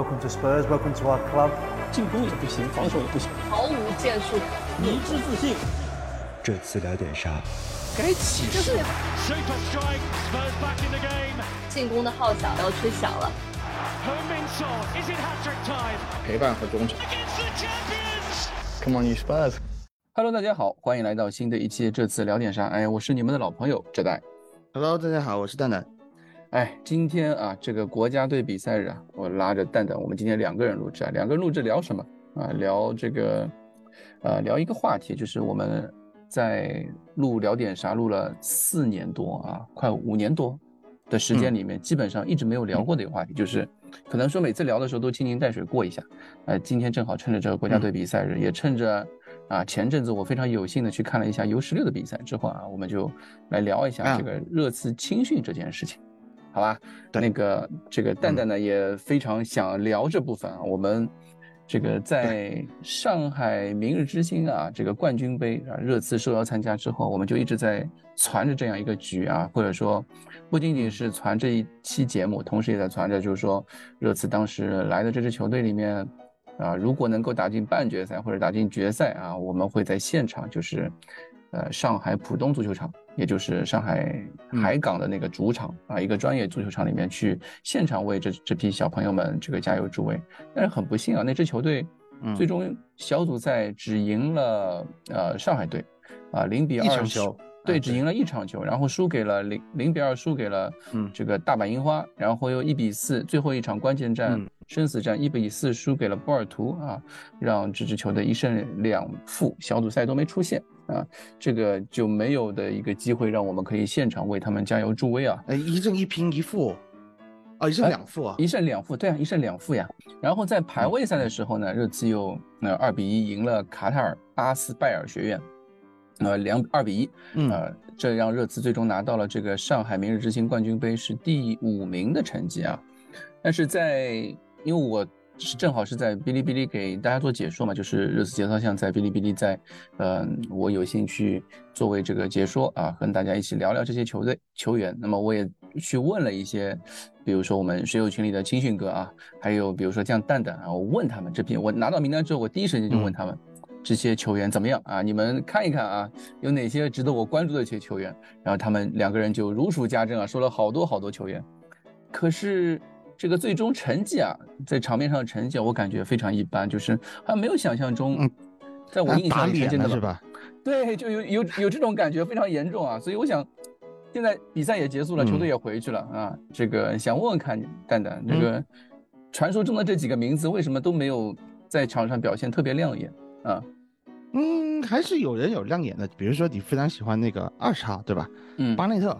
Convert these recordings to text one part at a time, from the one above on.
Welcome to Spurs. Welcome to our club. 进攻也不行，防守也不行，毫无建树，迷之自信。这次聊点啥？该起势。Super strike, Spurs back in the game. 进攻的号角要吹响了。Is it hat-trick time? 陪伴和忠诚。Come on, you Spurs！Hello，大家好，欢迎来到新的一期。这次聊点啥？哎，我是你们的老朋友这代。Hello，大家好，我是蛋蛋。哎，今天啊，这个国家队比赛日啊，我拉着蛋蛋，我们今天两个人录制啊，两个人录制聊什么啊？聊这个，呃，聊一个话题，就是我们在录聊点啥，录了四年多啊，快五年多的时间里面，基本上一直没有聊过的一个话题，就是可能说每次聊的时候都蜻蜓带水过一下。呃，今天正好趁着这个国家队比赛日，也趁着啊前阵子我非常有幸的去看了一下 U 十六的比赛之后啊，我们就来聊一下这个热刺青训这件事情。好吧，那个这个蛋蛋呢也非常想聊这部分啊。我们这个在上海明日之星啊这个冠军杯啊热刺受邀参加之后，我们就一直在攒着这样一个局啊，或者说不仅仅是攒这一期节目，同时也在攒着就是说热刺当时来的这支球队里面啊，如果能够打进半决赛或者打进决赛啊，我们会在现场就是。呃，上海浦东足球场，也就是上海海港的那个主场、嗯、啊，一个专业足球场里面去现场为这这批小朋友们这个加油助威。但是很不幸啊，那支球队最终小组赛只赢了、嗯、呃上海队，啊零比二球，对，只赢了一场球，然后输给了零零比二输给了嗯这个大阪樱花，然后又一比四，最后一场关键战。嗯生死战一比四输给了波尔图啊，让这支球队一胜两负，小组赛都没出现啊，这个就没有的一个机会让我们可以现场为他们加油助威啊！哎，一胜一平一负，啊，一胜两负啊，一胜两负，对啊，一胜两负呀。然后在排位赛的时候呢，热刺又呃二比一赢了卡塔尔阿斯拜尔学院，呃两二比一，呃，这让热刺最终拿到了这个上海明日之星冠军杯是第五名的成绩啊，但是在因为我是正好是在哔哩哔哩给大家做解说嘛，就是热刺节操项在哔哩哔哩在，嗯，我有兴趣作为这个解说啊，跟大家一起聊聊这些球队球员。那么我也去问了一些，比如说我们水友群里的青训哥啊，还有比如说像蛋蛋啊，我问他们这批，我拿到名单之后，我第一时间就问他们、嗯、这些球员怎么样啊？你们看一看啊，有哪些值得我关注的一些球员？然后他们两个人就如数家珍啊，说了好多好多球员，可是。这个最终成绩啊，在场面上的成绩，我感觉非常一般，就是好像没有想象中，嗯、在我印象里真的是吧？对，就有有有这种感觉，非常严重啊。所以我想，现在比赛也结束了，球队也回去了、嗯、啊。这个想问问看蛋蛋，这个传说中的这几个名字为什么都没有在场上表现特别亮眼啊？嗯，还是有人有亮眼的，比如说你非常喜欢那个二叉，对吧？嗯，巴内特，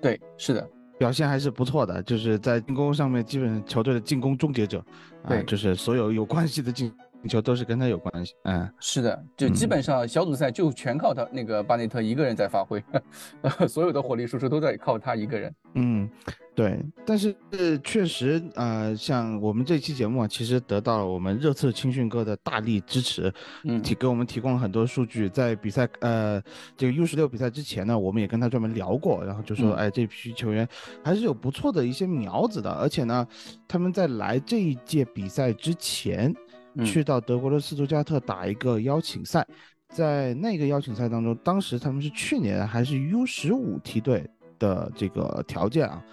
对，是的。表现还是不错的，就是在进攻上面，基本球队的进攻终结者，啊、呃，就是所有有关系的进球都是跟他有关系。嗯，是的，就基本上小组赛就全靠他、嗯、那个巴内特一个人在发挥，所有的火力输出都在靠他一个人。嗯，对，但是确实，呃，像我们这期节目啊，其实得到了我们热刺青训哥的大力支持，嗯，提给我们提供了很多数据。在比赛，呃，这个 U 十六比赛之前呢，我们也跟他专门聊过，然后就说，嗯、哎，这批球员还是有不错的一些苗子的，而且呢，他们在来这一届比赛之前，嗯、去到德国的斯图加特打一个邀请赛，在那个邀请赛当中，当时他们是去年还是 U 十五梯队的这个条件啊。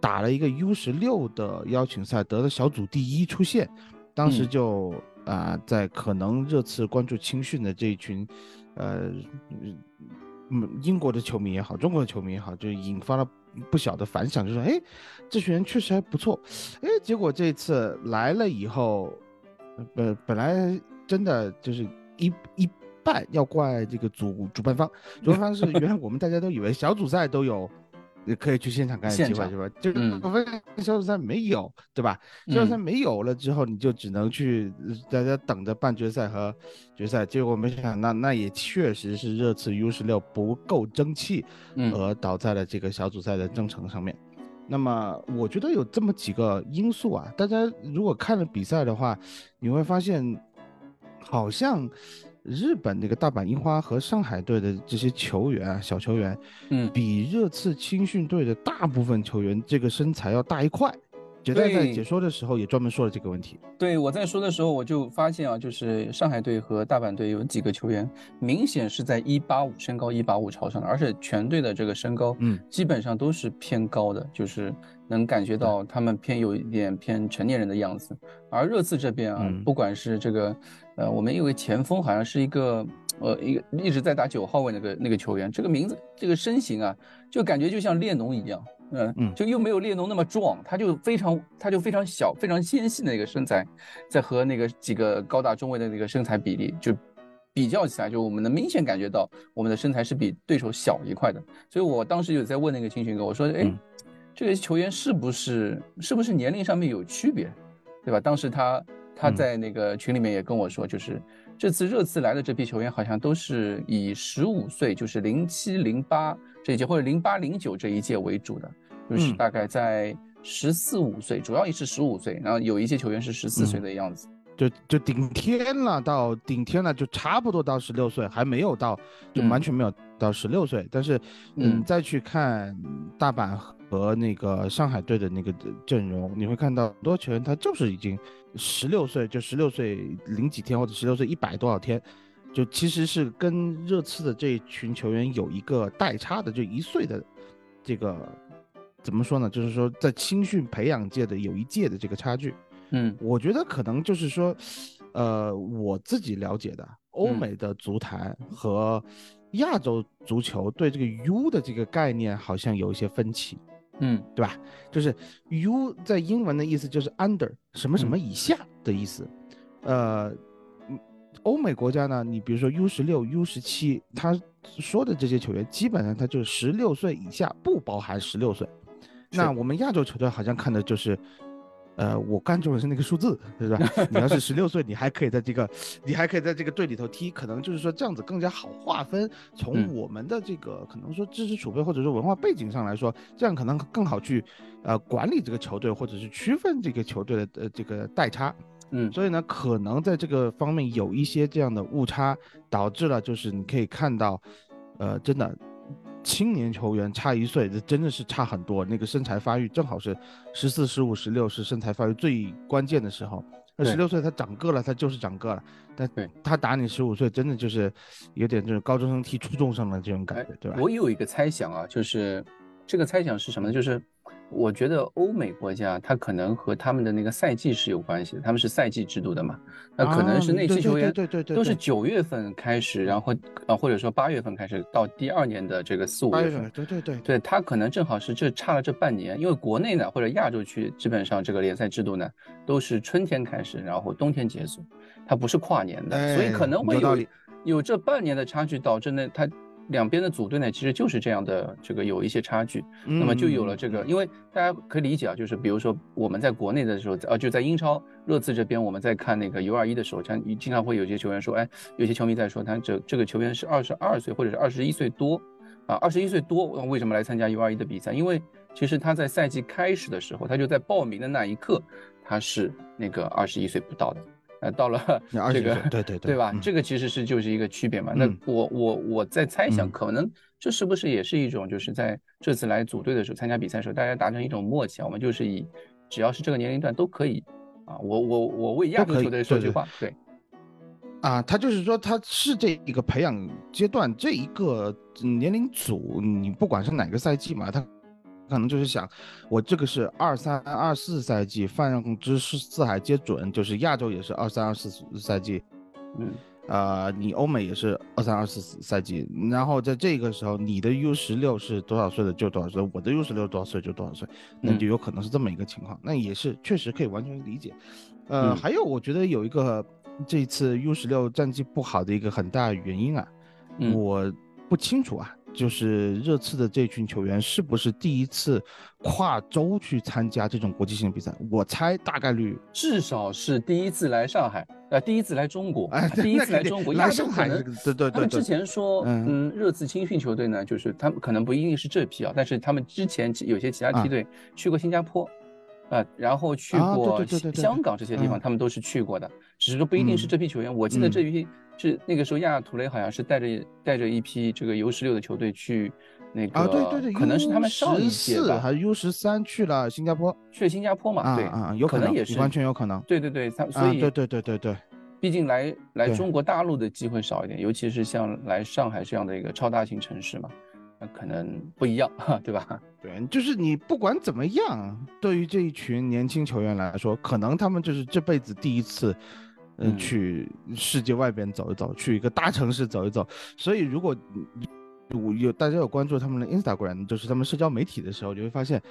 打了一个 U 十六的邀请赛，得了小组第一出线，当时就啊、呃，在可能热刺关注青训的这一群，呃，嗯，英国的球迷也好，中国的球迷也好，就引发了不小的反响，就说，哎，这群人确实还不错，哎，结果这次来了以后，呃，本来真的就是一一半要怪这个主主办方，主办方是原来我们大家都以为小组赛都有。可以去现场看的机会是吧？就我发现小组赛没有，对吧？小组赛没有了之后，你就只能去大家等着半决赛和决赛。结果没想到，那那也确实是热刺 U 十六不够争气，而倒在了这个小组赛的征程上面。那么我觉得有这么几个因素啊，大家如果看了比赛的话，你会发现好像。日本那个大阪樱花和上海队的这些球员啊，小球员，嗯，比热刺青训队的大部分球员这个身材要大一块，杰代在解说的时候也专门说了这个问题。对，我在说的时候，我就发现啊，就是上海队和大阪队有几个球员，明显是在一八五身高一八五朝上的，而且全队的这个身高，嗯，基本上都是偏高的，就是能感觉到他们偏有一点偏成年人的样子。而热刺这边啊，嗯。不管是这个，呃，我们有个前锋好像是一个，呃，一个一直在打九号位那个那个球员，这个名字这个身形啊，就感觉就像列侬一样。嗯嗯就又没有列侬那么壮，他就非常，他就非常小，非常纤细的那个身材，在和那个几个高大中卫的那个身材比例就比较起来，就我们能明显感觉到我们的身材是比对手小一块的。所以我当时有在问那个青训哥，我说，哎嗯，这个球员是不是是不是年龄上面有区别，对吧？当时他他嗯。在那个群里面也跟我说，就是这次热刺来的这批球员好像都是以十五岁，就是零七零八这一届或者零八零九这一届为主的，就是嗯。大概在十四五岁，主要也是十五岁，然后有一些球员是十四岁嗯。的样子。就就顶天了，到顶天了，就差不多到十六岁，还没有到，就嗯。完全没有到十六岁。但是，嗯，嗯。再去看大阪和那个上海队的那个阵容，你会看到很多球员他就是已经十六岁，就十六岁零几天或者十六岁一百多少天，就其实是跟热刺的这一群球员有一个代差的，就一岁的这个怎么说呢？就是说在青训培养界的有一届的这个差距。嗯我觉得可能就是说，呃，我自己了解的欧嗯美的足坛和亚洲足球对这个 U 的这个概念好像有一些分歧，嗯对吧？就是 U 在英文的意思就是 under 什么什么以下的意思，呃。嗯欧美国家呢，你比如说 U 十六、U 十七，他说的这些球员，基本上他就是十六岁以下，不包含十六岁。那我们亚洲球队好像看的就是，呃，我看中的是那个数字，是吧？你要是十六岁，你还可以在这个，你还可以在这个队里头踢，可能就是说这样子更加好划分。从嗯我们的这个可能说知识储备或者说文化背景上来说，这样可能更好去呃管理这个球队，或者是区分这个球队的呃这个代差。嗯所以呢，可能在这个方面有一些这样的误差，导致了就是你可以看到，呃，真的青年球员差一岁，这真的是差很多。那个身材发育正好是十四、十五、十六是身材发育最关键的时候。那对十六岁他长个了，他就是长个了，但对他打你十五岁，真的就是有点就是高中生踢初中生的这种感觉，对吧？我有一个猜想啊，就是这个猜想是什么呢？就是我觉得欧美国家它可能和他们的那个赛季是有关系的，他们是赛季制度的嘛，那可能是那些球员对对对对都是九月份开始，然后啊或者说八月份开始到第二年的这个四五月份对对对。对他可能正好是这差了这半年，因为国内呢或者亚洲区基本上这个联赛制度呢都是春天开始，然后冬天结束，它不是跨年的，所以可哎能会有有这半年的差距，导致呢它两边的组队呢其实就是这样的这个有一些差距，那么就有了这个，因为大家可以理解啊，就是比如说我们在国内的时候，呃就在英超热刺这边，我们在看那个 U 二一的时候，像经常会有些球员说，哎，有些球迷在说他这这个球员是二十二岁或者是二十一岁多。啊，二十一岁多，为什么来参加 U 二一的比赛？因为其实他在赛季开始的时候，他就在报名的那一刻，他是那个二十一岁不到的。呃，到了 这个20岁对对对对吧？嗯这个其实是就是一个区别嘛。那嗯我我我在猜想，嗯可能这是不是也是一种，就是在这次来组队的时候，参加比赛的时候，大家达成一种默契啊，我们就是以只要是这个年龄段都可以啊。我我我为亚洲球队说句话，对，啊，他就是说他是这一个培养阶段这一个嗯年龄组，你不管是哪个赛季嘛，他可能就是想，我这个是二三二四赛季，泛之四海皆准，就是亚洲也是二三二四赛季，嗯。呃，你欧美也是二三二四赛季，然后在这个时候，你的 U 十六是多少岁的就多少岁，我的 U 十六多少岁就多少岁，那嗯。就有可能是这么一个情况，那也是确实可以完全理解。呃，嗯。还有我觉得有一个这次 U 十六战绩不好的一个很大原因啊，嗯。我不清楚啊，就是热刺的这群球员是不是第一次跨州去参加这种国际性的比赛？我猜大概率。至少是第一次来上海，呃，第一次来中国，哎第一次来中国，来上海这个对对对对他们之前说，嗯。嗯，热刺青训球队呢，就是他们可能不一定是这批啊，但是他们之前有些其他啊梯队去过新加坡，啊，然后去过香港这些地方，嗯。他们都是去过的，只是说不一定是嗯。这批球员。我记得嗯。这批是那个时候亚亚图雷好像是带着带着一批这个 U 十六的球队去那个啊，对对对，可能是他们上一届吧，还是 U 十三去了新加坡，去了新加坡嘛？对啊啊，有可能也是完全有可能。对对对，他所啊，以对对对对对，毕竟来来中国大陆的机会少一点，尤其是像来上海这样的一个超大型城市嘛，那可能不一样，对吧？对，就是你不管怎么样，对于这一群年轻球员来说，可能他们就是这辈子第一次，嗯，嗯去世界外边走一走，去一个大城市走一走。所以如果有有大家有关注他们的 Instagram，就是他们社交媒体的时候，你会发现，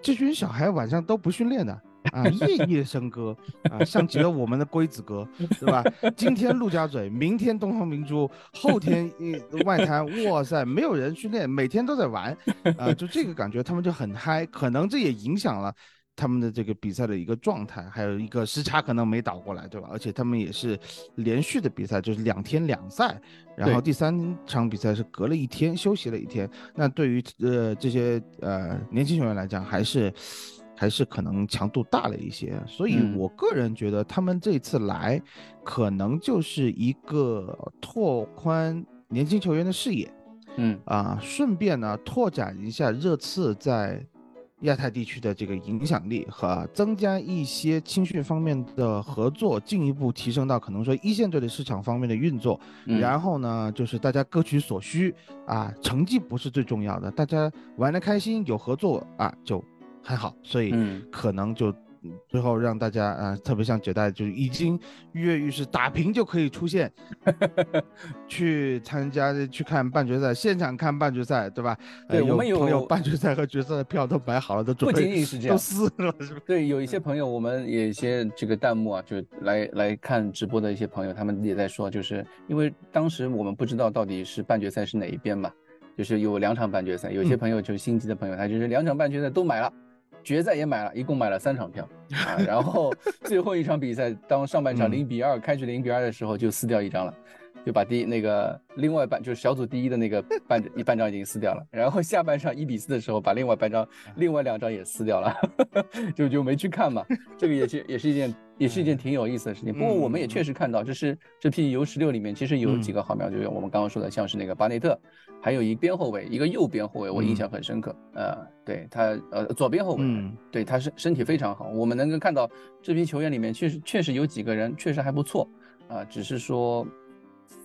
这群小孩晚上都不训练的啊，夜 夜笙歌啊，像极了我们的龟子哥，对吧？今天陆家嘴，明天东方明珠，后天呃外滩，哇塞，没有人训练，每天都在玩，啊，就这个感觉，他们就很嗨，可能这也影响了。他们的这个比赛的一个状态，还有一个时差可能没倒过来，对吧？而且他们也是连续的比赛，就是两天两赛，然后第三场比赛是隔了一天休息了一天。那对于呃这些呃年轻球员来讲，还是还是可能强度大了一些。所以嗯我个人觉得他们这次来，可能就是一个拓宽年轻球员的视野，嗯啊，顺便呢拓展一下热刺在亚太地区的这个影响力和增加一些青训方面的合作，进一步提升到可能说一线队的市场方面的运作。嗯然后呢，就是大家各取所需啊，成绩不是最重要的，大家玩的开心，有合作啊就很好。所以嗯可能就。嗯最后让大家啊、特别像九代，就是已经跃跃欲试，打平就可以出现，去参加去看半决赛，现场看半决赛，对吧？呃对我们有朋友半决赛和决赛的票都买好了，都准备不仅仅是这样都撕了，是吧？对，有一些朋友，我们也有一些这个弹幕啊，就来来看直播的一些朋友，他们也在说，就是因为当时我们不知道到底是半决赛是哪一边嘛，就是有两场半决赛，有些嗯朋友就是心急的朋友，他就是两场半决赛都买了，决赛也买了，一共买了三场票 啊，然后最后一场比赛，当上半场嗯零比二、开局零比二的时候就撕掉一张了。就把第那个另外半就是小组第一的那个半一半张已经撕掉了，然后下半场一比四的时候把另外半张另外两张也撕掉了，就就没去看嘛。这个也是也是一件也是一件挺有意思的事情。不过我们也确实看到，这是这批 U 十六里面其实有几个好苗，就是我们刚刚说的，像是那个巴内特，还有一边后卫，一个右边后卫，我印象很深刻。呃，对他呃左边后卫，嗯对他是身体非常好。我们能够看到这批球员里面确实确实有几个人确实还不错啊、只是说。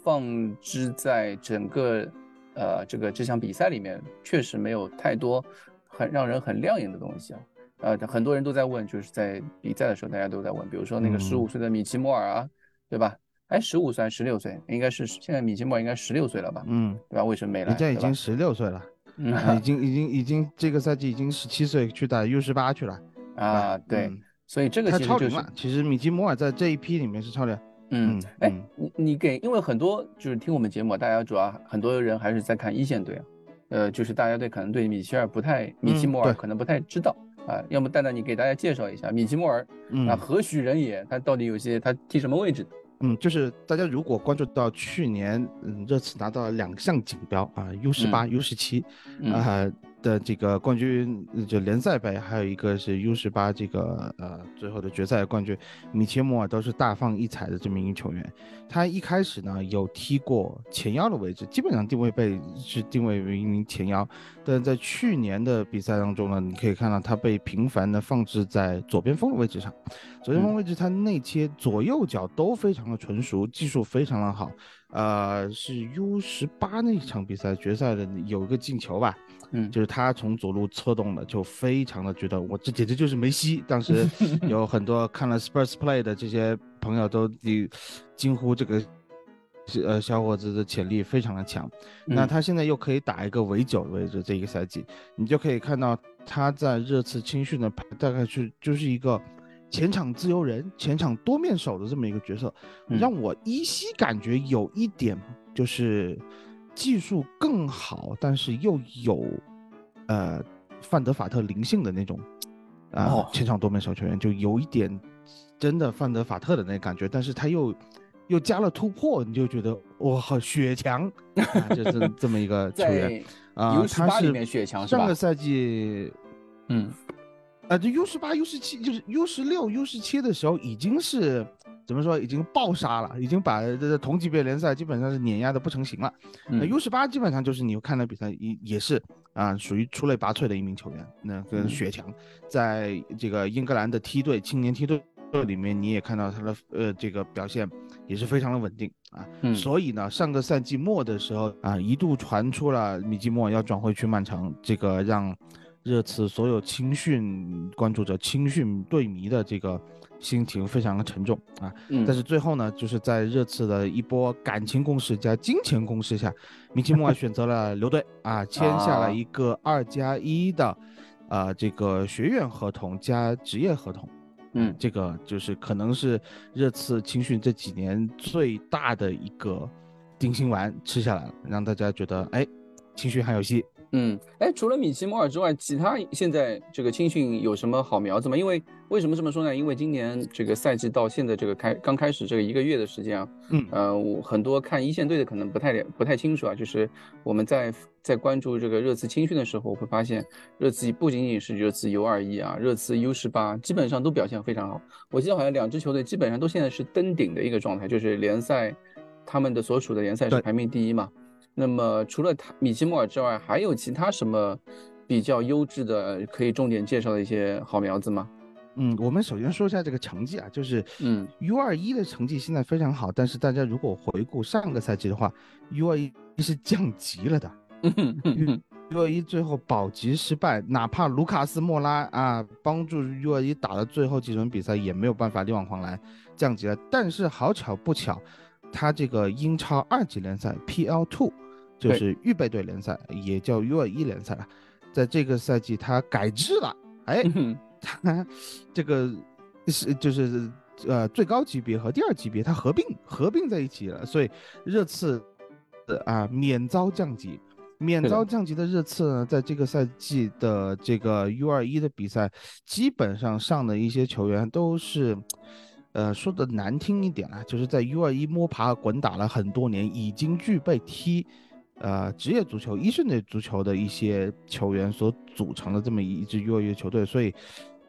放置在整个呃这个这场比赛里面，确实没有太多很让人很亮眼的东西啊。呃，很多人都在问，就是在比赛的时候，大家都在问，比如说那个嗯十五岁的米奇莫尔啊，对吧？哎，十五岁还是十六岁？应该是现在米奇莫尔应该十六岁了吧？嗯，对吧？为什么没来？人家已经十六岁了，嗯啊已经已经已经这个赛季已经十七岁去打 U 十八去了，啊，对，嗯所以这个他其实就是超龄了。其实米奇摩尔在这一批里面是超龄。嗯嗯，哎嗯，你你给，因为很多就是听我们节目，大家主要很多人还是在看一线队啊，呃，就是大家对可能对米切尔不太，米奇莫尔可能不太知道啊，要么蛋蛋你给大家介绍一下米奇莫尔嗯啊，何许人也？他到底有些他踢什么位置？嗯，就是大家如果关注到去年，嗯，热刺拿到了两项锦标啊，U 十八、U 十七嗯啊的这个冠军，呃就联赛杯，还有一个是 U 十八这个呃最后的决赛冠军，米切莫尔都是大放异彩的这么一个球员。他一开始呢有踢过前腰的位置，基本上定位被是定位为一名前腰，但在去年的比赛当中呢，你可以看到他被频繁的放置在左边锋的位置上。左边锋位置，他内切左右脚都非常的纯熟，技术非常的好。呃，是 U 十八那场比赛决赛的有一个进球吧，嗯就是他从左路策动的，就非常的觉得我这简直就是梅西。当时 有很多看了 Spurs play 的这些朋友都惊惊呼这个。呃，小伙子的潜力非常的强，那嗯他现在又可以打一个围九的位置，这一个赛季，你就可以看到他在热刺青训的排大概是就是一个前场自由人、前场多面手的这么一个角色，嗯让我依稀感觉有一点就是技术更好，但是又有呃范德法特灵性的那种啊、哦前场多面小球员，就有一点真的范德法特的那感觉，但是他又。又加了突破，你就觉得哇，好血强 啊！就是这么一个球员啊他是八里面血强是吧上个？赛季嗯啊，这 U 十八、U 十七就是 U 十六、U 十七的时候，已经是怎么说，已经爆杀了，已经把这这同级别联赛基本上是碾压的不成形了。那嗯 U 十八基本上就是你看的比赛也也是啊，属于出类拔萃的一名球员，那个嗯雪强，在这个英格兰的梯队青年梯队里面，你也看到他的呃这个表现也是非常的稳定啊。嗯所以呢，上个赛季末的时候啊，一度传出了米基莫要转会去曼城，这个让热刺所有青训关注者、青训队迷的这个心情非常的沉重啊。嗯但是最后呢，就是在热刺的一波感情攻势加金钱攻势下，米基莫 选择了留队啊，签下啊了一个二加一的，呃，这个学院合同加职业合同。嗯这个就是可能是热刺青训这几年最大的一个定心丸吃下来了，让大家觉得哎，青训还有戏。嗯，哎，除了米奇摩尔之外，其他现在这个青训有什么好苗子吗？因为为什么这么说呢？因为今年这个赛季到现在这个开刚开始这个一个月的时间啊，嗯呃，我很多看一线队的可能不太了不太清楚啊，就是我们在在关注这个热刺青训的时候，会发现热刺不仅仅是热刺 U 二一啊，热刺 U 十八基本上都表现非常好。我记得好像两支球队基本上都现在是登顶的一个状态，就是联赛他们的所属的联赛是排名第一嘛。那么除了他米奇莫尔之外，还有其他什么比较优质的可以重点介绍的一些好苗子吗？嗯，我们首先说一下这个成绩啊，就是嗯 U 二一的成绩现在非常好，但是大家如果回顾上个赛季的话，U 二一是降级了的。U 二一最后保级失败，哪怕卢卡斯莫拉啊帮助 U 二一打了最后几轮比赛，也没有办法力挽狂澜，降级了。但是好巧不巧，他这个英超二级联赛 PL Two，就是预备队联赛，也叫 U 二一联赛了，在这个赛季他改制了，哎，嗯它这个是就是呃最高级别和第二级别他合并合并在一起了，所以热刺的啊免遭降级。免遭降级的热刺呢，在这个赛季的这个 U 二一的比赛，基本上上的一些球员都是，呃，说的难听一点啊，就是在 U 二一摸爬滚打了很多年，已经具备踢呃职业足球、一线队足球的一些球员所组成的这么一支 U 二一球队，所以，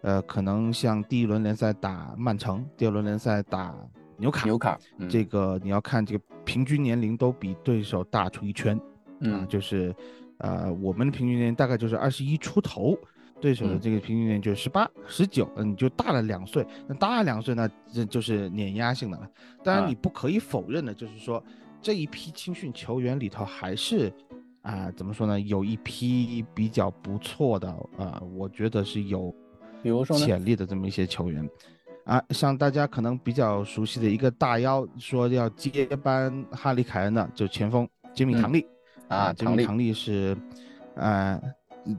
呃，可能像第一轮联赛打曼城，第二轮联赛打纽卡，纽卡，嗯这个你要看这个平均年龄都比对手大出一圈。啊嗯，就是，呃，我们的平均年龄大概就是二十一出头，对手的嗯这个平均年龄就是十八、十九，嗯，你就大了两岁。那大了两岁呢，这就是碾压性的了。当然，啊你不可以否认的，就是说这一批青训球员里头还是，啊、怎么说呢，有一批比较不错的，呃，我觉得是有比如说呢？潜力的这么一些球员。啊，像大家可能比较熟悉的一个大妖，说要接班哈里凯恩的，就前锋杰米嗯唐利。啊，杰米，唐利是，呃，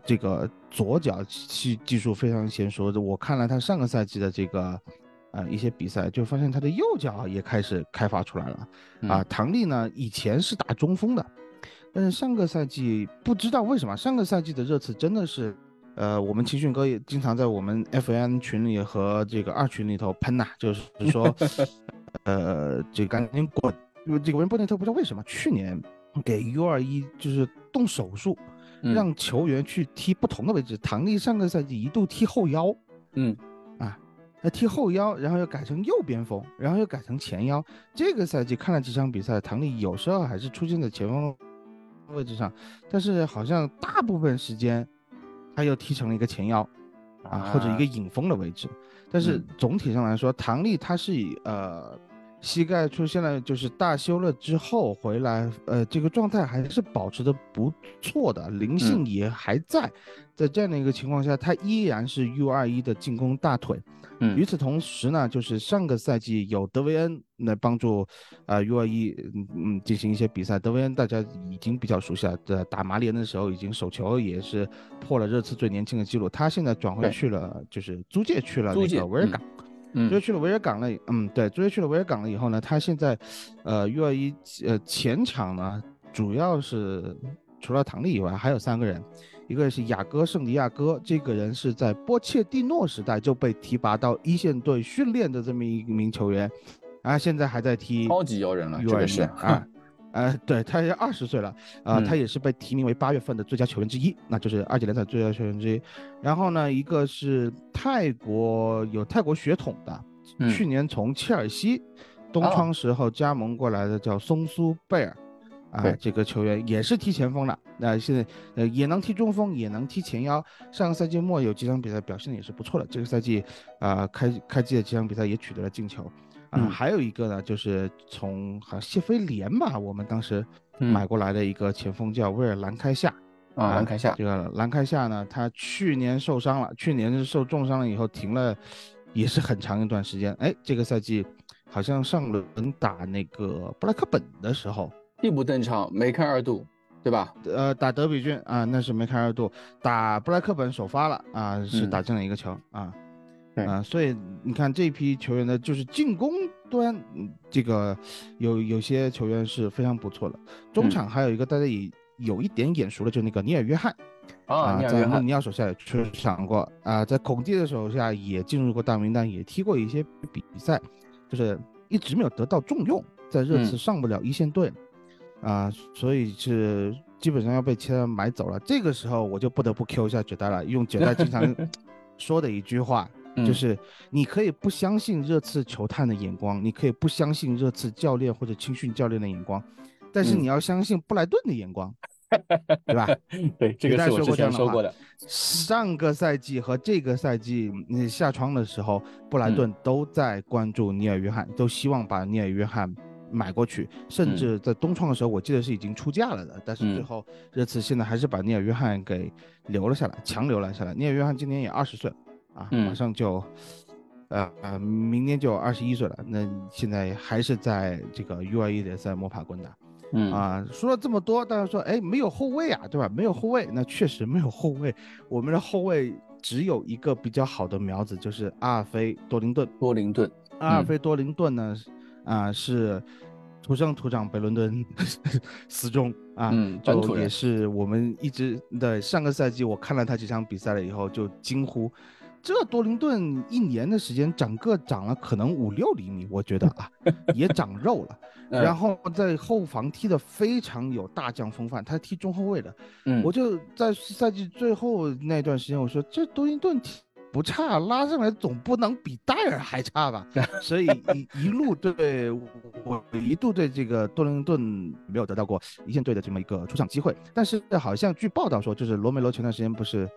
这个左脚技技术非常娴熟的。我看了他上个赛季的这个，呃，一些比赛，就发现他的右脚也开始开发出来了。啊，嗯唐丽呢以前是打中锋的，但是上个赛季不知道为什么，上个赛季的热刺真的是，呃，我们青训哥也经常在我们 FN 群里和这个二群里头喷呐、就是 说，呃，这个赶紧滚。因为这个文波内特不知道为什么去年给 U 二一就是动手术，嗯让球员去踢不同的位置。唐利上个赛季一度踢后腰，嗯啊，那踢后腰，然后又改成右边锋，然后又改成前腰。这个赛季看了几场比赛，唐利有时候还是出现在前锋位置上，但是好像大部分时间他又踢成了一个前腰啊，或者一个影锋的位置。但是嗯总体上来说，唐利他是以呃膝盖出现了就是大修了之后回来，呃这个状态还是保持的不错的，灵性也还在。在这样的一个情况下，他依然是 U 二一的进攻大腿。嗯与此同时呢，就是上个赛季有德维恩来帮助啊 U 二一嗯嗯进行一些比赛，德维恩大家已经比较熟悉了，在打马里恩的时候已经手球也是破了热刺最年轻的记录，他现在转会去了，就是租借去了那个维尔港。嗯租借去了维尔港了，嗯，对，朱雀去了维尔港了以后呢，他现在，呃，U 二一呃前场呢，主要是除了唐利以外，还有三个人，一个是雅戈圣迪亚戈，这个人是在波切蒂诺时代就被提拔到一线队训练的这么一名球员，啊，现在还在踢超级妖人了，U 二一这个是啊。呃，对，他也二十岁了，啊、嗯他也是被提名为八月份的最佳球员之一，那就是二级联赛最佳球员之一。然后呢，一个是泰国有泰国血统的嗯去年从切尔西冬哦窗时候加盟过来的叫松苏贝尔。啊对，这个球员也是踢前锋的，那、现在呃也能踢中锋，也能踢前腰。上个赛季末有几场比赛表现的也是不错的，这个赛季啊、开开季的几场比赛也取得了进球。啊、嗯还有一个呢，就是从好像谢菲联吧，我们当时嗯买过来的一个前锋叫威尔兰开夏。啊，兰开夏这个兰开夏呢，他去年受伤了，去年是受重伤了以后停了，也是很长一段时间。哎，这个赛季好像上轮打那个布莱克本的时候，替补登场，梅开二度，对吧？呃，打德比郡啊，那是梅开二度；打布莱克本首发了啊，是嗯打进了一个球啊。对啊，所以你看这批球员的，就是进攻端，嗯这个有有些球员是非常不错的。中嗯场还有一个大家也有一点眼熟的，就是那个尼尔约翰。啊，在穆里，尼奥手下也出场过啊，在孔蒂的手下也进入过大名单，也踢过一些比赛，就是一直没有得到重用，在热刺嗯上不了一线队，啊，所以是基本上要被其他人买走了。这个时候我就不得不 Q 一下绝代了，用绝代经常 说的一句话，就嗯。是你可以不相信热刺球探的眼光，你可以不相信热刺教练或者青训教练的眼光，但是嗯。你要相信布莱顿的眼光，对吧？对，这个代是我之前说过的，上个赛季和这个赛季你下窗的时候，布莱嗯。顿都在关注尼尔约翰，都希望把尼尔约翰买过去，甚嗯。至在冬窗的时候，我记得是已经出价了的，但是最嗯。后热刺现在还是把尼尔约翰给留了下来，强留了下来。尼尔约翰今年也二十岁了啊，嗯马上就。呃呃，明年就二十一岁了，那现在还是在这个 UAE 联赛摸爬滚打。嗯啊，说了这么多，大家说，哎，没有后卫啊，对吧？没有后卫，那确实没有后卫。我们的后卫只有一个比较好的苗子，就是阿尔菲多林顿。多林顿，阿尔菲多林顿呢，啊，是土生土长北伦敦 死忠啊，嗯就也是我们一直的上个赛季，我看了他几场比赛了以后，就惊呼。这多林顿一年的时间整个长了可能五六厘米，我觉得啊，也长肉了。嗯然后在后防踢得非常有大将风范，他踢中后卫的，嗯我就在赛季最后那段时间，我说这多林顿踢不差，拉上来总不能比戴尔还差吧？所以一一路对我一度对这个多林顿没有得到过一线队的这么一个出场机会，但是好像据报道说，就是罗梅罗前段时间不是。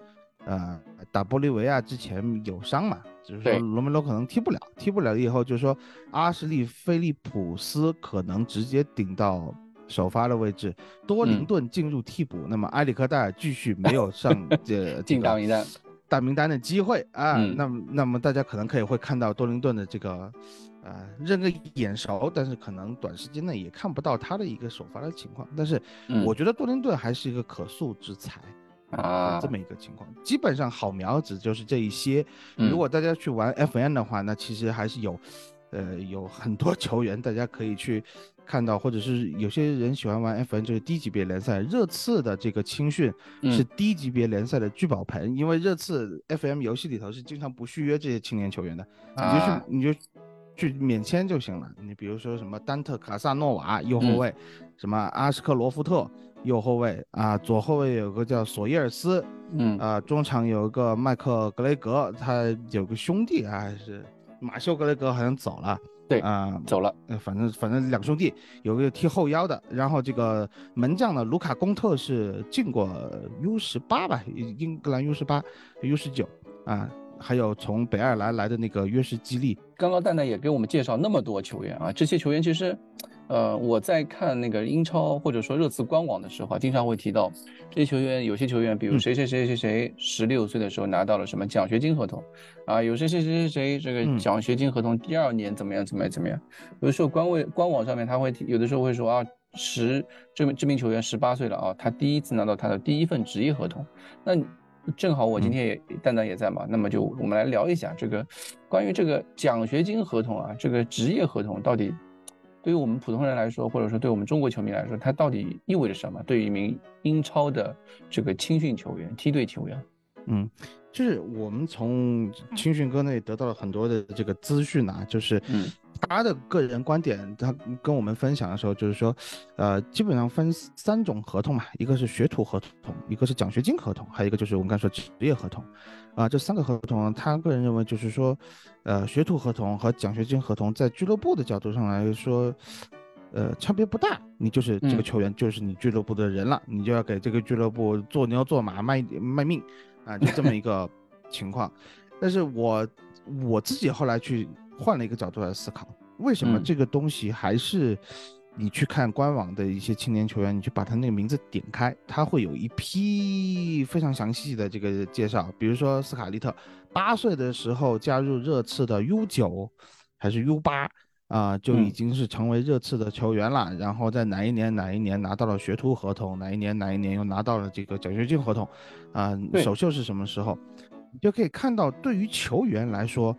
呃，打玻利维亚之前有伤嘛，就是说罗梅罗可能踢不了，踢不了以后，就是说阿什利·菲利普斯可能直接顶到首发的位置，多林嗯顿进入替补，那么埃里克戴尔继续没有 上这进大名单，大名单的机会啊，嗯那么那么大家可能可以会看到多林顿的这个，呃，认个眼熟，但是可能短时间内也看不到他的一个首发的情况，但是嗯我觉得多林顿还是一个可塑之才。啊这么一个情况，基本上好苗子就是这一些。嗯如果大家去玩 FN 的话，那其实还是有，呃，有很多 球员大家可以去看到，或者是有些人喜欢玩 FN，就是低级别联赛。热刺的这个青训是嗯低级别联赛的聚宝盆，因为热刺 FM 游戏里头是经常不续约这些青年球员的，你就去、啊你就去免签就行了。你比如说什么丹特卡萨诺瓦右后嗯卫，什么阿什克罗夫特右后卫啊，左后卫有个叫索耶尔斯，嗯啊，中场有一个麦克格雷格，他有个兄弟啊，还是马修格雷格好像走了。对啊，走了，呃，反正反正两兄弟，有个踢后腰的，然后这个门将呢，卢卡贡特是进过 U 十八吧，英格兰 U 十八、U 十九啊，还有从北爱尔兰来的那个约什基利，刚刚蛋蛋也给我们介绍那么多球员啊，这些球员其实，呃，我在看那个英超或者说热刺官网的时候啊，经常会提到这些球员，有些球员，比如嗯。谁谁谁谁谁十六岁的时候拿到了什么奖学金合同，啊，有谁谁谁谁谁这个嗯。奖学金合同第二年怎么样怎么样怎么样，有的时候官位官网上面他会提有的时候会说啊，十这名这名球员十八岁了啊，他第一次拿到他的第一份职业合同，那正好我今天也蛋蛋也在嘛，那么就我们来聊一下这个关于这个奖学金合同啊，这个职业合同到底对于我们普通人来说，或者说对我们中国球迷来说，它到底意味着什么？对于一名英超的这个青训球员、梯队球员，嗯，就是我们从青训哥那里得到了很多的这个资讯啊，就是嗯他的个人观点，他跟我们分享的时候，就是说，呃，基本上分三种合同嘛，一个是学徒合同，一个是奖学金合同，还有一个就是我们刚才说职业合同，啊，这三个合同，他个人认为就是说，呃，学徒合同和奖学金合同在俱乐部的角度上来说，呃，差别不大，你就是这个球员就是你俱乐部的人了，你就要给这个俱乐部做牛做马卖卖命，啊，就这么一个情况。但是我我自己后来去。换了一个角度来思考，为什么这个东西还是你去看官网的一些青年球员，你去把他那个名字点开，他会有一批非常详细的这个介绍。比如说斯卡利特，八岁的时候加入热刺的 U 九还是 U 八啊，就已经是成为热刺的球员了。然后在哪一年哪一年拿到了学徒合同，哪一年哪一年又拿到了这个奖学金合同啊？首秀是什么时候？你就可以看到，对于球员来说。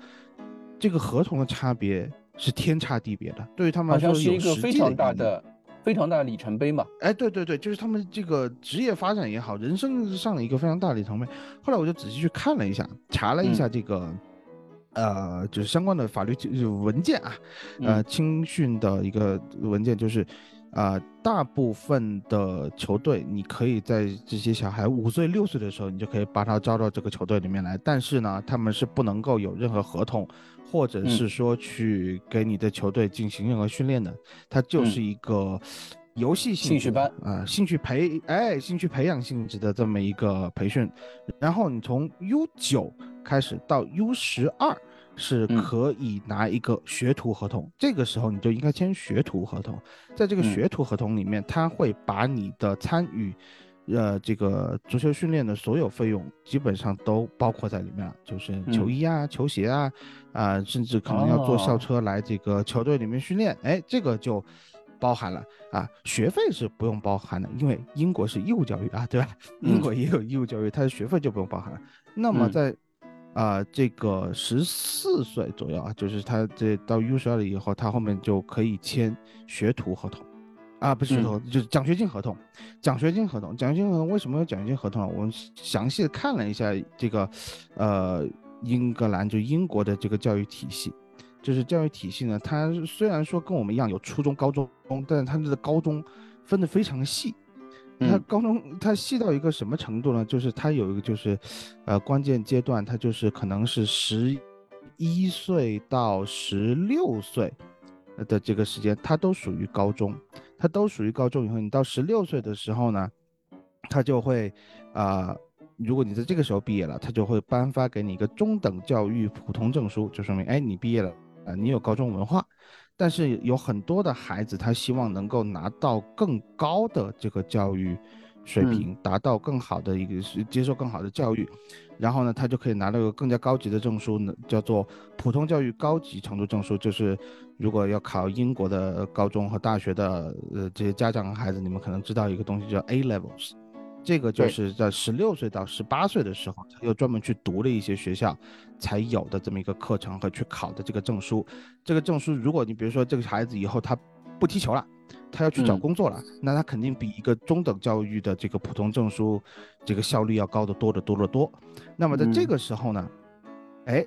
这个合同的差别是天差地别的，对于他们来说是一个非常大的、非常大的里程碑嘛。哎，对对对，就是他们这个职业发展也好，人生上的一个非常大的里程碑。后来我就仔细去看了一下，查了一下这个，呃，就是相关的法律文件啊，呃，青训的一个文件，就是。啊，大部分的球队，你可以在这些小孩五岁、六岁的时候，你就可以把他招到这个球队里面来。但是呢，他们是不能够有任何合同，或者是说去给你的球队进行任何训练的。他就是一个游戏兴趣班啊，兴趣培哎，兴趣培养性质的这么一个培训。然后你从 U 九开始到 U 十二。是可以拿一个学徒合同，这个时候你就应该签学徒合同。在这个学徒合同里面，他会把你的参与，呃，这个足球训练的所有费用基本上都包括在里面了，就是球衣啊、球鞋啊，啊，甚至可能要坐校车来这个球队里面训练，哎，这个就包含了啊。学费是不用包含的，因为英国是义务教育啊，对吧？英国也有义务教育，它的学费就不用包含了。那么在啊，这个十四岁左右啊，就是他这到 U 十二了以后，他后面就可以签学徒合同，啊，不是学徒，就是奖学金合同。奖学金合同，奖学金合同为什么有奖学金合同呢？我们详细的看了一下这个，呃，英格兰就英国的这个教育体系，就是教育体系呢，它虽然说跟我们一样有初中、高中，但是它的高中分的非常细。他高中他细到一个什么程度呢？就是他有一个就是，呃，关键阶段，他就是可能是十一岁到十六岁的这个时间，他都属于高中，他都属于高中以后，你到十六岁的时候呢，他就会，啊，如果你在这个时候毕业了，他就会颁发给你一个中等教育普通证书，就说明，哎，你毕业了，啊，你有高中文化。但是有很多的孩子，他希望能够拿到更高的这个教育水平，达到更好的一个是接受更好的教育，然后呢，他就可以拿到一个更加高级的证书呢，叫做普通教育高级程度证书。就是如果要考英国的高中和大学的呃这些家长和孩子，你们可能知道一个东西叫 A levels。这个就是在十六岁到十八岁的时候，他又专门去读了一些学校才有的这么一个课程和去考的这个证书。这个证书，如果你比如说这个孩子以后他不踢球了，他要去找工作了，那他肯定比一个中等教育的这个普通证书这个效率要高得多得多得多。那么在这个时候呢，哎，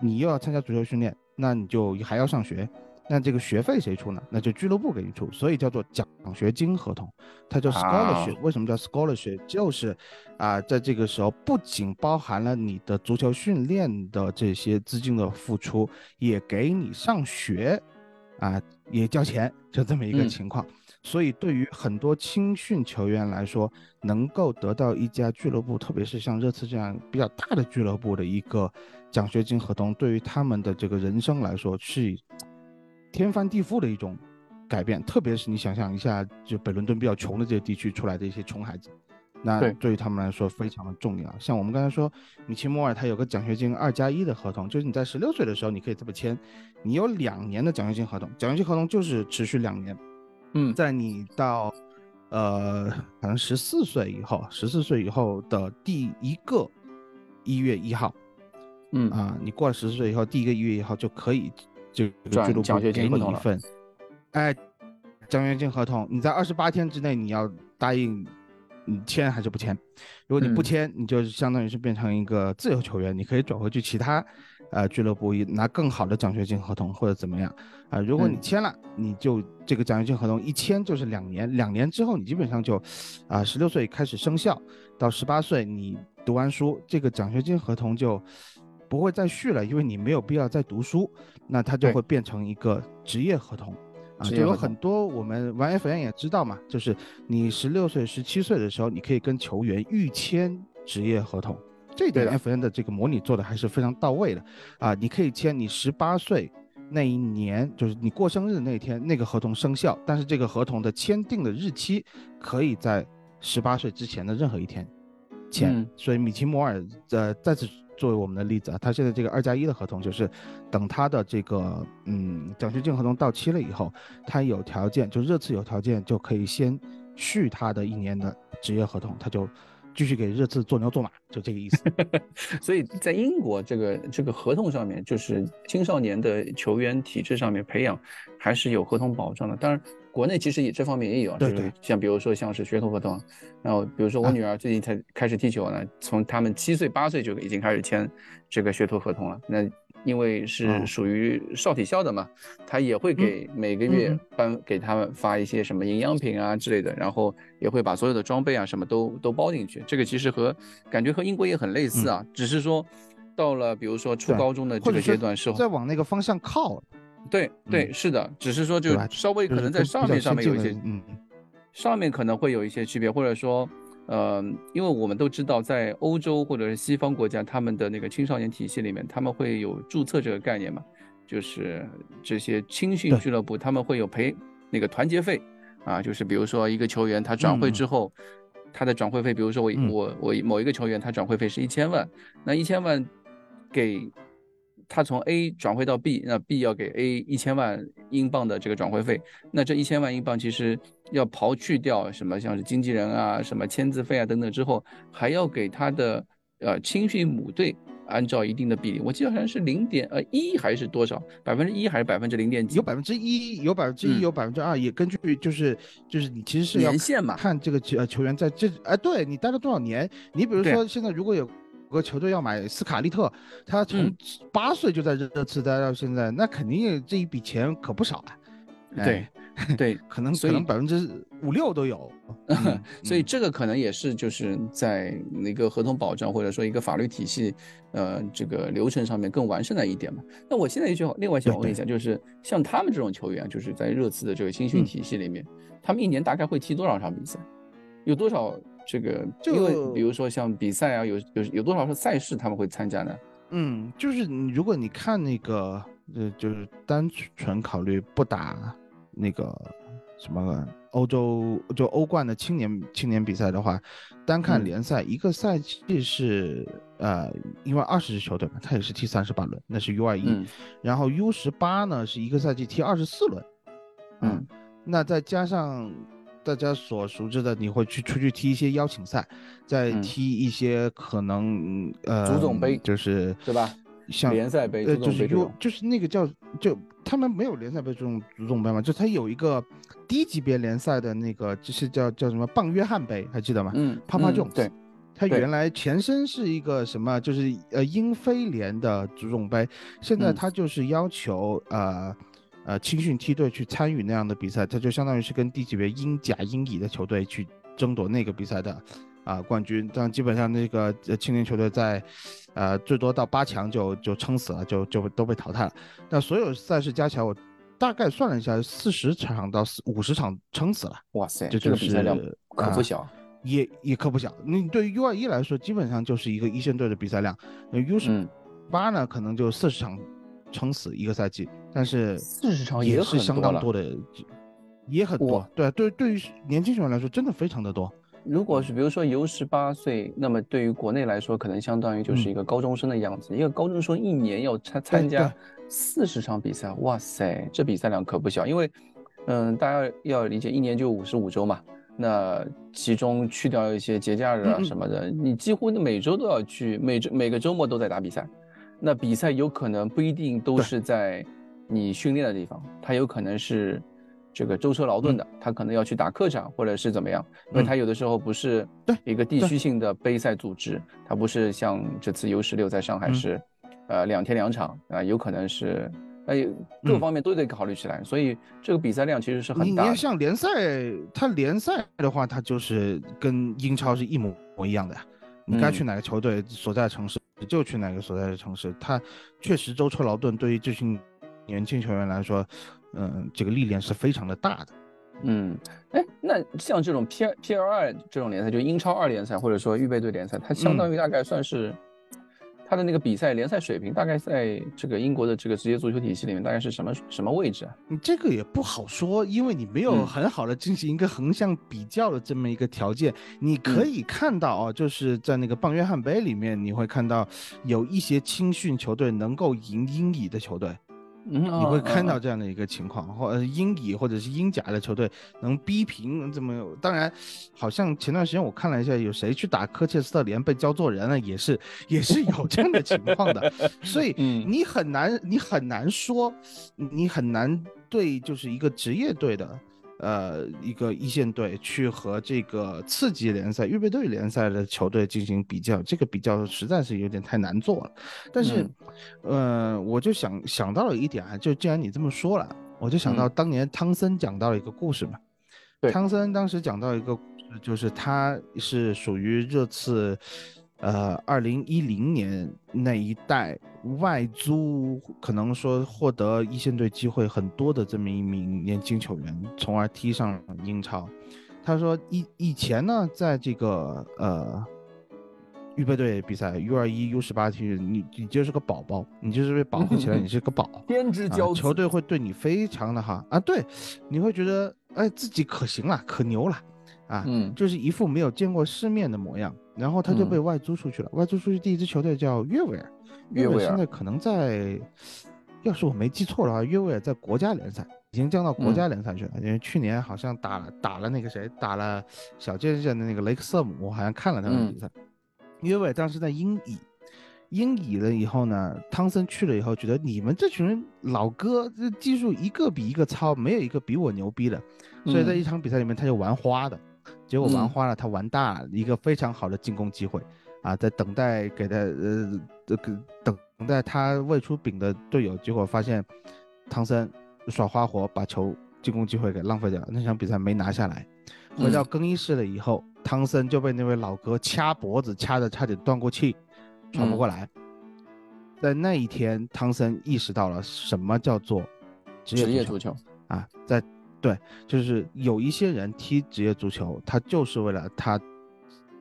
你又要参加足球训练，那你就还要上学。那这个学费谁出呢？那就俱乐部给你出，所以叫做奖学金合同，它叫 scholarship。为什么叫 scholarship？就是，啊，在这个时候不仅包含了你的足球训练的这些资金的付出，也给你上学，啊，也交钱，就这么一个情况。所以对于很多青训球员来说，能够得到一家俱乐部，特别是像热刺这样比较大的俱乐部的一个奖学金合同，对于他们的这个人生来说是。天翻地覆的一种改变，特别是你想象一下，就北伦敦比较穷的这些地区出来的一些穷孩子，那对于他们来说非常的重要。像我们刚才说，米奇莫尔他有个奖学金二加一的合同，就是你在十六岁的时候你可以这么签，你有两年的奖学金合同，奖学金合同就是持续两年。嗯，在你到呃可能十四岁以后，十四岁以后的第一个一月一号，嗯啊，你过了十四岁以后，第一个一月一号就可以。就俱乐部给你一份，哎，奖学金合同，你在二十八天之内你要答应，你签还是不签？如果你不签，你就相当于是变成一个自由球员，你可以转回去其他呃俱乐部拿更好的奖学金合同或者怎么样。啊、如果你嗯。签了，你就这个奖学金合同一签就是两年，两年之后你基本上就啊十六岁开始生效，到十八岁你读完书，这个奖学金合同就不会再续了，因为你没有必要再读书，那它就会变成一个职业合同。啊，就有很多我们玩 FN 也知道嘛，就是你十六岁、十七岁的时候，你可以跟球员预签职业合同，这一点 FN 的这个模拟做的还是非常到位的啊。你可以签你十八岁那一年，就是你过生日那天，那个合同生效，但是这个合同的签订的日期可以在十八岁之前的任何一天签。嗯所以米奇摩尔呃再次作为我们的例子啊，他现在这个二加一的合同就是等他的这个嗯奖学金合同到期了以后，他有条件就热刺有条件就可以先续他的一年的职业合同，他就继续给热刺做牛做马，就这个意思。所以在英国这个这个合同上面，就是青少年的球员体制上面培养还是有合同保障的。当然，国内其实也这方面也有像比如说像是学徒合同，然后比如说我啊。女儿最近才开始踢球呢，从他们七岁八岁就已经开始签这个学徒合同了。那因为是哦属于少体校的嘛，他也会给每个月颁给他们发一些什么营养品啊之类的，然后也会把所有的装备啊什么都都包进去。这个其实和感觉和英国也很类似啊，只是说到了比如说初高中的这个阶段是再往那个方向靠，对对嗯是的，只是说就稍微可能在上面上面有一些嗯。上面可能会有一些区别，或者说，呃，因为我们都知道，在欧洲或者是西方国家，他们的那个青少年体系里面，他们会有注册这个概念嘛，就是这些青训俱乐部他们会有赔那个团结费啊，就是比如说一个球员他转会嗯。之后，他的转会费，比如说我、嗯。我我某一个球员他转会费是一千万，那一千万给他从 A 转会到 B，那 B 要给 A 一千万英镑的这个转会费，那这一千万英镑其实要刨去掉什么像是经纪人啊、什么签字费啊等等之后，还要给他的呃青训母队按照一定的比例，我记得好像是零点呃一还是多少，百分之一还是百分之零点几？有百分之一，有百分之嗯。一，有百分之二，也根据就是就是你其实是要年限嘛。看这个球呃球员在这哎，对你待了多少年？你比如说现在如果有个球队要买斯卡利特，他从嗯八岁就在热刺待到现在，那肯定这一笔钱可不少啊。对哎，对，可能可能百分之五六都有。嗯 所以嗯这个可能也是就是在那个合同保障或者说一个法律体系，呃，这个流程上面更完善的一点嘛。那我现在就另外想问一下，就是像他们这种球员，就是在热刺的这个青训嗯体系里面，他们一年大概会踢多少场比赛？有多少这个？因为就比如说像比赛啊，有有有多少是赛事他们会参加呢？嗯，就是你如果你看那个，呃，就是单纯考虑不打那个什么欧洲就欧冠的青年青年比赛的话，单看嗯联赛、一个赛季是呃，因为二十支球队嘛，它也是踢三十八轮，那是 U 二一嗯，然后 U 十八呢是一个赛季踢二十四轮，嗯，那再加上大家所熟知的，你会去出去踢一些邀请赛，再嗯踢一些可能呃足总杯就是对吧？像联赛杯、呃，足就是总杯这 U 种。就是那个叫就他们没有联赛杯这种足总杯嘛，就他有一个低级别联赛的那个，就是叫叫什么棒约翰杯，还记得吗？嗯，帕帕嗯 Jones 对，对它原来前身是一个什么，就是呃英非联的足总杯，现在嗯它就是要求呃呃青训梯队去参与那样的比赛，他就相当于是跟低级别英甲、英乙的球队去争夺那个比赛的啊、冠军。但基本上那个呃青年球队在呃最多到八强就就撑死了，就就都被淘汰了。那所有赛事加起来，我大概算了一下，四十场到四五十场撑死了。哇塞，这这个就是比赛量可不啊小。也也可不小。你对于 U 二一来说，基本上就是一个一线队的比赛量。那 U 十嗯，八呢，可能就四十场撑死一个赛季，但是四十场也也是相当很多的，也很多。对对，对于年轻球员来说，真的非常的多。如果是比如说 U 十八岁，那么对于国内来说，可能相当于就是嗯一个高中生的样子。一个高中生一年要参参加四十场比赛，哇塞，这比赛量可不小。因为，嗯，大家要理解，一年就五十五周嘛，那其中去掉一些节假日啊什么的，你几乎每周都要去，每周每个周末都在打比赛。那比赛有可能不一定都是在你训练的地方，它有可能是这个舟车劳顿的，他可能要去打客场或者是怎么样，因为嗯他有的时候不是一个地区性的杯赛组织，它不是像这次 U 十六在上海嗯是，呃两天两场啊，有可能是哎各方面都得考虑起来，所以这个比赛量其实是你你很大的。要像联赛，它联赛的话，它就是跟英超是一模一样的呀。你该去嗯。哪个球队所在的城市就去哪个所在的城市，他确实舟车劳顿，对于这群年轻球员来说，嗯，这个历练是非常的大的。嗯，哎，那像这种 P P L 二这种联赛，就英超二联赛或者说预备队联赛，它相当于大概算是它的那个比赛联赛水平，大概在这个英国的这个职业足球体系里面，大概是什么什么位置啊？你这个也不好说，因为你没有嗯很好的进行一个横向比较的这么一个条件。你可嗯以看到啊，就是在那个棒约翰杯里面，你会看到有一些青训球队能够赢英乙的球队。嗯，你会看到嗯这样的一个情况，或呃英乙或者是英甲的球队能逼平这么，当然，好像前段时间我看了一下，有谁去打科切斯特联被教做人了，也是也是有这样的情况的，所以嗯你很难你很难说，你很难对就是一个职业队的。呃，一个一线队去和这个次级联赛、预备队联赛的球队进行比较，这个比较实在是有点太难做了。但是，呃，我就想想到了一点啊，就既然你这么说了，我就想到嗯当年汤森讲到了一个故事嘛。对汤森当时讲到一个故事，就是他是属于热刺，呃，二零一零年那一代外租，可能说获得一线队机会很多的这么一名年轻球员，从而踢上英超。他说以以前呢，在这个呃预备队比赛 U 二一、U 十八踢，你你就是个宝宝，你就是被保护起来，你是个宝。天之骄啊，子，球队会对你非常的好啊，对，你会觉得哎自己可行了，可牛了，啊，嗯就是一副没有见过世面的模样。然后他就被嗯。外租出去了，外租出去第一支球队叫约维尔，约维尔现在可能在，要是我没记错的话，约维尔在国家联赛已经降到国嗯。家联赛去了，因为去年好像打了打了那个谁，打了小健健的那个雷克瑟姆，我好像看了他们的比嗯。赛。约维尔当时在英乙，英乙了以后呢，汤森去了以后，觉得你们这群人老哥这技术一个比一个糙，没有一个比我牛逼的，所以在一嗯场比赛里面他就玩花的，结果玩嗯花了，他玩大了，一个非常好的进攻机会啊，在等待给他呃这个等待他喂出饼的队友，结果发现汤森耍花活，把球进攻机会给浪费掉了，那场比赛没拿下来。回到嗯更衣室了以后，汤森就被那位老哥掐脖子，掐的差点断过气，喘不嗯过来。在那一天，汤森意识到了什么叫做职业足球职业足球，啊，在对，就是有一些人踢职业足球，他就是为了他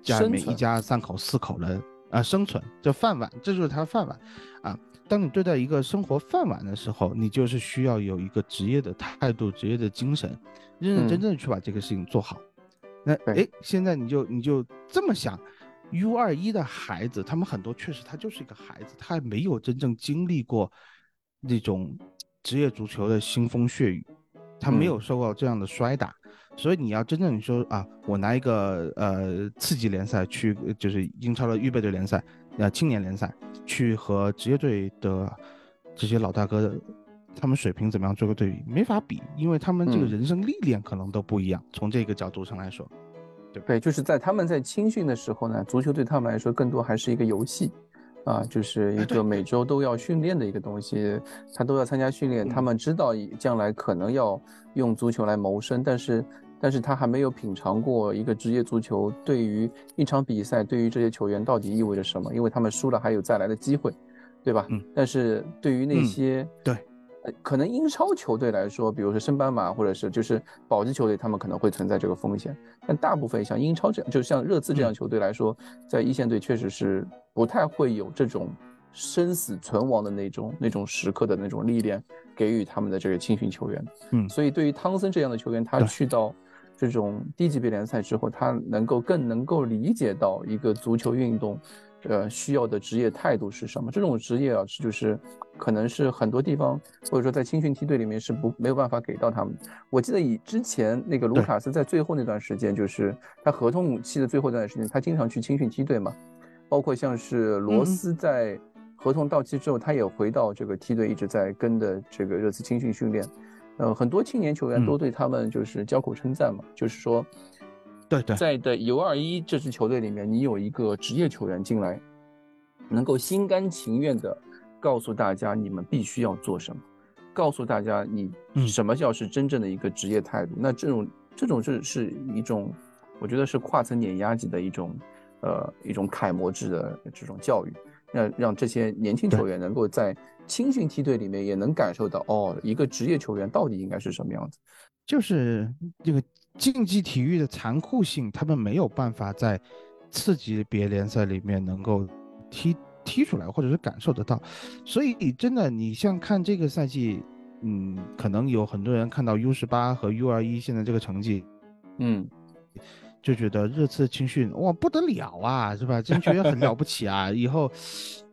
家里面一家三口四口人啊生存，这饭碗，这就是他的饭碗啊。当你对待一个生活饭碗的时候，你就是需要有一个职业的态度、职业的精神，认认真嗯真的去把这个事情做好。那对诶，现在你就你就这么想，U 二一的孩子，他们很多确实他就是一个孩子，他还没有真正经历过那种职业足球的腥风血雨，他没嗯有受过这样的摔打，所以你要真正你说啊，我拿一个呃次级联赛去，呃就是英超的预备队联赛，呃青年联赛去和职业队的这些老大哥。他们水平怎么样做个对比？没法比，因为他们这个嗯人生历练可能都不一样。从这个角度上来说，对，就是在他们在青训的时候呢，足球对他们来说更多还是一个游戏，啊，就是一个每周都要训练的一个东西，他都要参加训练。他嗯们知道将来可能要用足球来谋生，但是但是他还没有品尝过一个职业足球对于一场比赛对于这些球员到底意味着什么，因为他们输了还有再来的机会，对吧？嗯但是对于那嗯些对呃可能英超球队来说，比如说升班马或者是就是保级球队，他们可能会存在这个风险。但大部分像英超这样，就像热刺这样嗯球队来说，在一线队确实是不太会有这种生死存亡的那种那种时刻的那种历练给予他们的这个青训球员。嗯所以对于汤森这样的球员，他去到这种低级别联赛之后，他能够更能够理解到一个足球运动。呃，需要的职业态度是什么？这种职业啊，是就是可能是很多地方或者说在青训梯队里面是不没有办法给到他们。我记得以之前那个卢卡斯在最后那段时间，就是他合同期的最后那段时间，他经常去青训梯队嘛，包括像是罗嗯斯在合同到期之后，他也回到这个梯队，一直在跟的这个热刺青训训练。呃，很多青年球员嗯都对他们就是交口称赞嘛，就是说，对对在的 U 二一这支球队里面，你有一个职业球员进来，能够心甘情愿的告诉大家你们必须要做什么，告诉大家你嗯什么叫是真正的一个职业态度。那这种这种是是一种，我觉得是跨层碾压级的一种，呃，一种楷模制的这种教育，让让这些年轻球员能够在青训梯队里面也能感受到，哦，一个职业球员到底应该是什么样子。就是这个竞技体育的残酷性，他们没有办法在次级别联赛里面能够踢踢出来，或者是感受得到。所以真的，你像看这个赛季，嗯，可能有很多人看到 U 十八和 U 二一现在这个成绩，嗯，就觉得热刺青训哇不得了啊，是吧？真觉得很了不起啊，以后，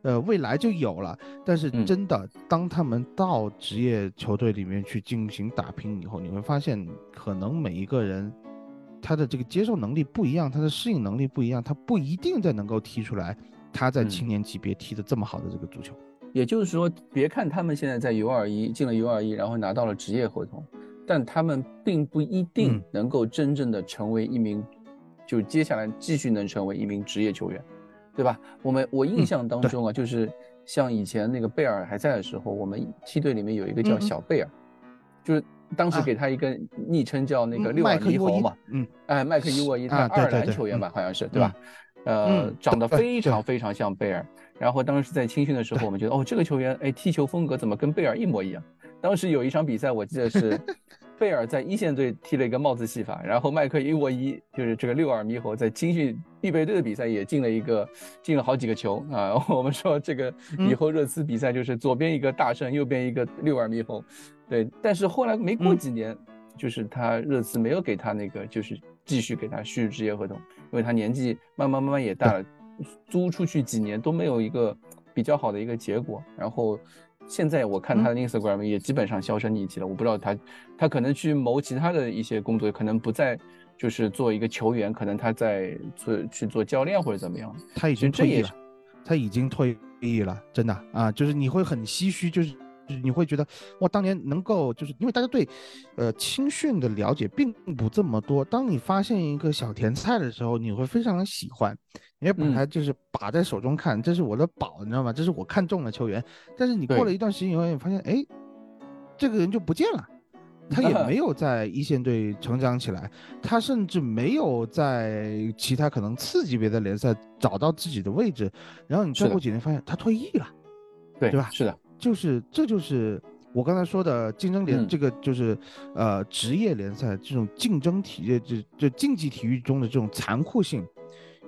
呃，未来就有了。但是嗯真的，当他们到职业球队里面去进行打拼以后，你会发现，可能每一个人他的这个接受能力不一样，他的适应能力不一样，他不一定再能够踢出来他在嗯青年级别踢的这么好的这个足球。也就是说，别看他们现在在 U 二一进了 U 二一，然后拿到了职业合同，但他们并不一定嗯能够真正的成为一名，就接下来继续能成为一名职业球员，对吧？我们我印象当中啊，就是像以前那个贝尔还在的时候，我们梯队里面有一个叫小贝尔，就是当时啊给他一个昵称叫那个嗯六耳麦克伊沃伊猕猴嘛，嗯，哎，麦克伊沃伊，他爱尔兰球员吧，好像是对吧？呃嗯，长得非常非常像贝尔。然后当时在青训的时候，我们觉得哦，这个球员哎，踢球风格怎么跟贝尔一模一样？当时有一场比赛，我记得是贝尔在一线队踢了一个帽子戏法，然后麦克伊沃伊就是这个六耳猕猴在青训预备队的比赛也进了一个进了好几个球啊。我们说这个以后热刺比赛就是左边一个大圣，右边一个六耳猕猴，对。但是后来没过嗯几年，就是他热刺没有给他那个就是继续给他续职业合同，因为他年纪慢慢慢慢也大了，租出去几年都没有一个比较好的一个结果。然后现在我看他的 Instagram 也基本上销声匿迹了，我不知道他他可能去谋其他的一些工作，可能不再就是做一个球员，可能他在做去做教练或者怎么样。他已经退役了，他已经退役了，真的啊，就是你会很唏嘘，就是你会觉得哇，当年能够就是因为大家对呃青训的了解并不这么多，当你发现一个小甜菜的时候，你会非常的喜欢，你会把嗯。它就是把在手中看，这是我的宝，你知道吗？这是我看中的球员，但是你过了一段时间以后，你发现哎，这个人就不见了。他也 没有在一线队成长起来，他甚至没有在其他可能次级别的联赛找到自己的位置，然后你再过几年发现他退役了，对对吧是的，就是这就是我刚才说的竞争联，嗯。这个就是呃职业联赛这种竞争体育，这这竞技体育中的这种残酷性，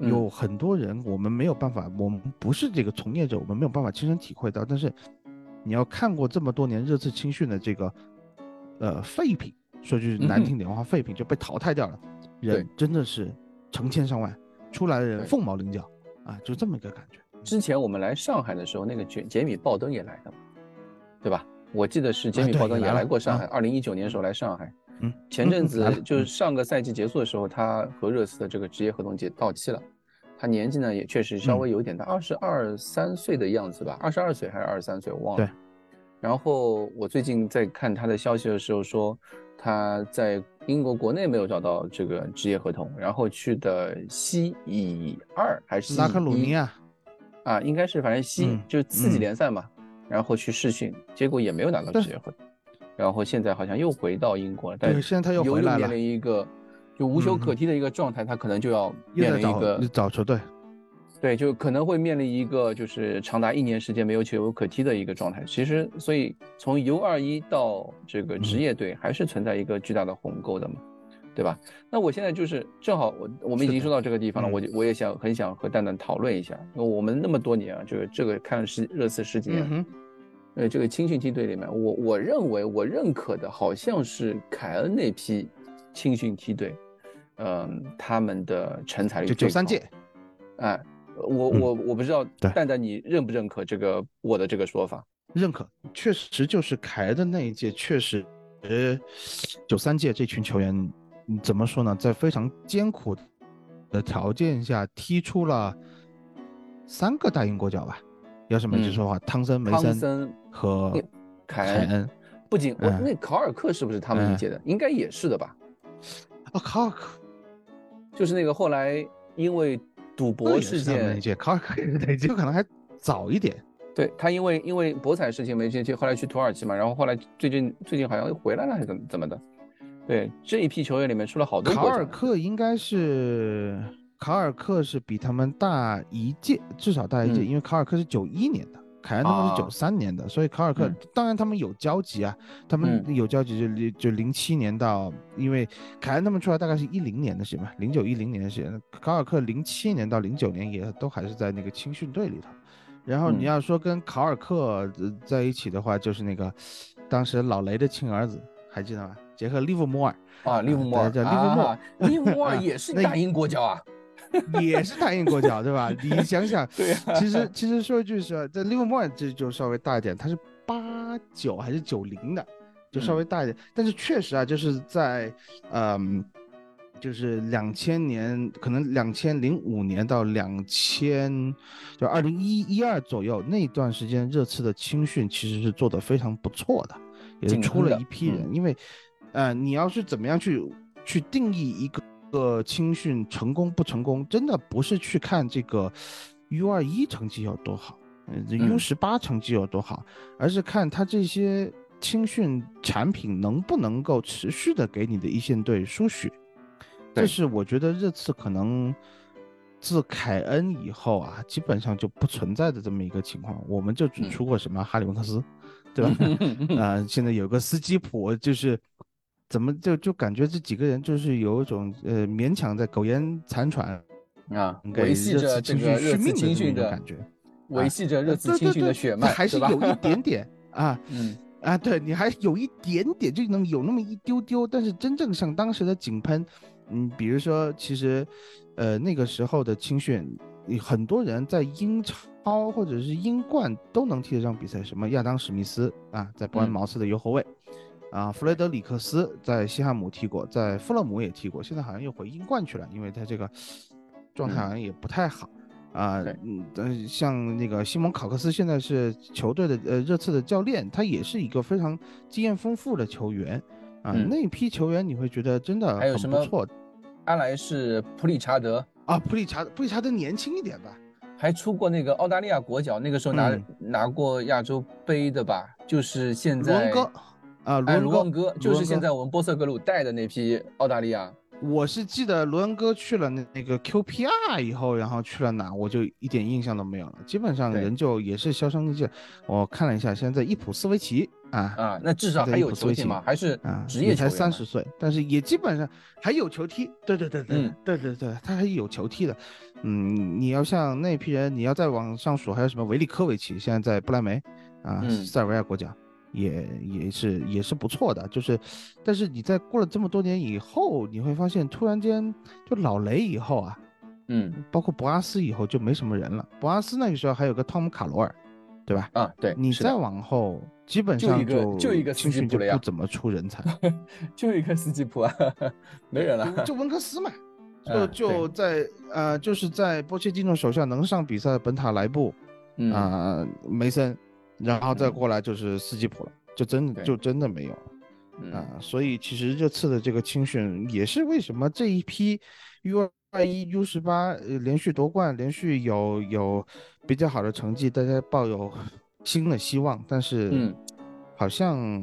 嗯。有很多人我们没有办法，我们不是这个从业者，我们没有办法亲身体会到，但是你要看过这么多年热刺青训的这个呃废品，说句难听点的话，废品就被淘汰掉了，人真的是成千上万，出来的人凤毛麟角啊，就这么一个感觉。之前我们来上海的时候，那个杰杰米鲍登也来的嘛，对吧？我记得是杰米鲍登也也来过上海，啊二零一九年的时候来上海。嗯，前阵子就是嗯上个赛季结束的时候，他和热刺的这个职业合同结到期了。他年纪呢也确实稍嗯微有点大，二十二三岁的样子吧，二十二岁还是二十三岁，我忘了。对。然后我最近在看他的消息的时候说，他在英国国内没有找到这个职业合同，然后去的西乙二还是西拉克鲁尼亚，啊，应该是反正西、嗯就是次级嗯联赛嘛，然后去试训，结果也没有拿到对职业合同，然后现在好像又回到英国了，但是现在他又回来了面临一个就无球可踢的一个状态，他可能就要面临一个找球队。对，就可能会面临一个就是长达一年时间没有球可踢的一个状态。其实，所以从 U 二一到这个职业队，还是存在一个巨大的鸿沟的嘛，对吧？那我现在就是正好我我们已经说到这个地方了，嗯我就我也想很想和蛋蛋讨论一下，因为我们那么多年啊，这个这个看了十热刺十几年，嗯，呃，这个青训梯队里面，我我认为我认可的好像是凯恩那批青训梯队，嗯、他们的成才率就九三届，哎，我嗯我我不知道对蛋蛋你认不认可这个我的这个说法？认可，确实就是凯恩的那一届，确实，呃，九三届这群球员，嗯怎么说呢，在非常艰苦的条件下踢出了三个大英国脚吧，要是没记错的话，汤森、梅森和凯恩。不仅我嗯那考尔克是不是他们一届的？应该也是的吧？啊，卡尔克就是那个后来因为赌博事件，届，卡尔克也是那一届，就可能还早一点。对他因为因为博彩事情没进去，后来去土耳其嘛，然后后来最近最近好像又回来了还是怎么怎么的？对这一批球员里面出了好多卡尔克应该是卡尔克是比他们大一届，至少大一届，嗯。因为卡尔克是九一年的，凯恩他们啊。是九三年的，所以卡尔克、嗯。当然他们有交集啊，他们嗯。有交集就零就零七年到，因为凯恩他们出来大概是一零年的时间吧，零九一零年的时间，卡尔克零七年到零九年也都还是在那个青训队里头。然后你嗯。要说跟卡尔克呃在一起的话，就是那个当时老雷的亲儿子，还记得吗？杰克利弗莫尔。啊，利弗莫尔，对叫利弗莫 尔啊利弗莫尔也是大英国脚啊，也是大英国脚，对吧？你 想想，对呀其实其实说一句实话，在利物浦这就稍微大一点，他是八九还是九零的，就稍微大一点。但是确实啊，就是在嗯，就是两千年，可能两千零五年到两千，就二零一一二左右那段时间，热刺的青训其实是做得非常不错的，也是出了一批人。嗯因为，呃，你要是怎么样去去定义一个。个青训成功不成功，真的不是去看这个 U 二一成绩有多好，嗯，U 嗯十八成绩有多好，而是看他这些青训产品能不能够持续的给你的一线队输血。对这是我觉得这次可能自凯恩以后啊，基本上就不存在的这么一个情况。我们就只嗯出过什么哈里文克斯，对吧？啊、现在有个斯基普，就是怎么就就感觉这几个人就是有一种呃勉强在苟延残喘，啊，维系着这个热刺青训的感觉，维系着热刺对青训的血脉，还是有一点点 啊。嗯啊，对你还有一点点，就能有那么一丢丢，但是真正像当时的井喷，嗯，比如说，其实，呃，那个时候的青训，很多人在英超或者是英冠都能踢得上比赛，什么亚当史密斯啊，在伯恩嗯茅斯的右后卫，啊，弗雷德里克斯在西汉姆踢过，在富勒姆也踢过，现在好像又回英冠去了，因为他这个状态嗯好像也不太好。啊，对嗯，像那个西蒙考克斯现在是球队的呃热刺的教练，他也是一个非常经验丰富的球员啊。嗯那批球员你会觉得真的还有什么很不错阿莱是普里查德啊。普里查普里查德年轻一点吧？还出过那个澳大利亚国脚，那个时候拿、嗯拿过亚洲杯的吧？就是现卢在恩哥啊，哎，卢卢恩哥就是现在我们波塞格鲁带的那批澳大利亚。我是记得罗恩哥去了那那个 QPR 以后，然后去了哪，我就一点印象都没有了。基本上人就也是销声匿迹。我看了一下，现在在伊普斯维奇啊啊，那至少还有球踢嘛，还是啊，职业也才三十岁，但是也基本上还有球踢。对对对对嗯对对对，他还有球踢的。嗯，你要像那批人，你要再往上数，还有什么维利科维奇，现在在不莱梅啊，嗯塞尔维亚国脚。也也是也是不错的，就是，但是你在过了这么多年以后，你会发现突然间就老雷以后啊，嗯包括博阿斯以后就没什么人了。博阿斯那个时候还有个汤姆卡罗尔，对吧？啊，对，你再往后，基本上就就一个斯青训就不怎么出人才，就一个斯基普啊，没人了。就 温克斯嘛，就嗯就在呃，就是在波切蒂诺手下能上比赛的本塔莱布嗯啊、梅森，然后再嗯过来就是斯基普了，就真的就真的没有啊，所以其实这次的这个青训也是为什么这一批 U 二一、U 十八呃连续夺冠，连续有有比较好的成绩，大家抱有新的希望。但是，嗯，好像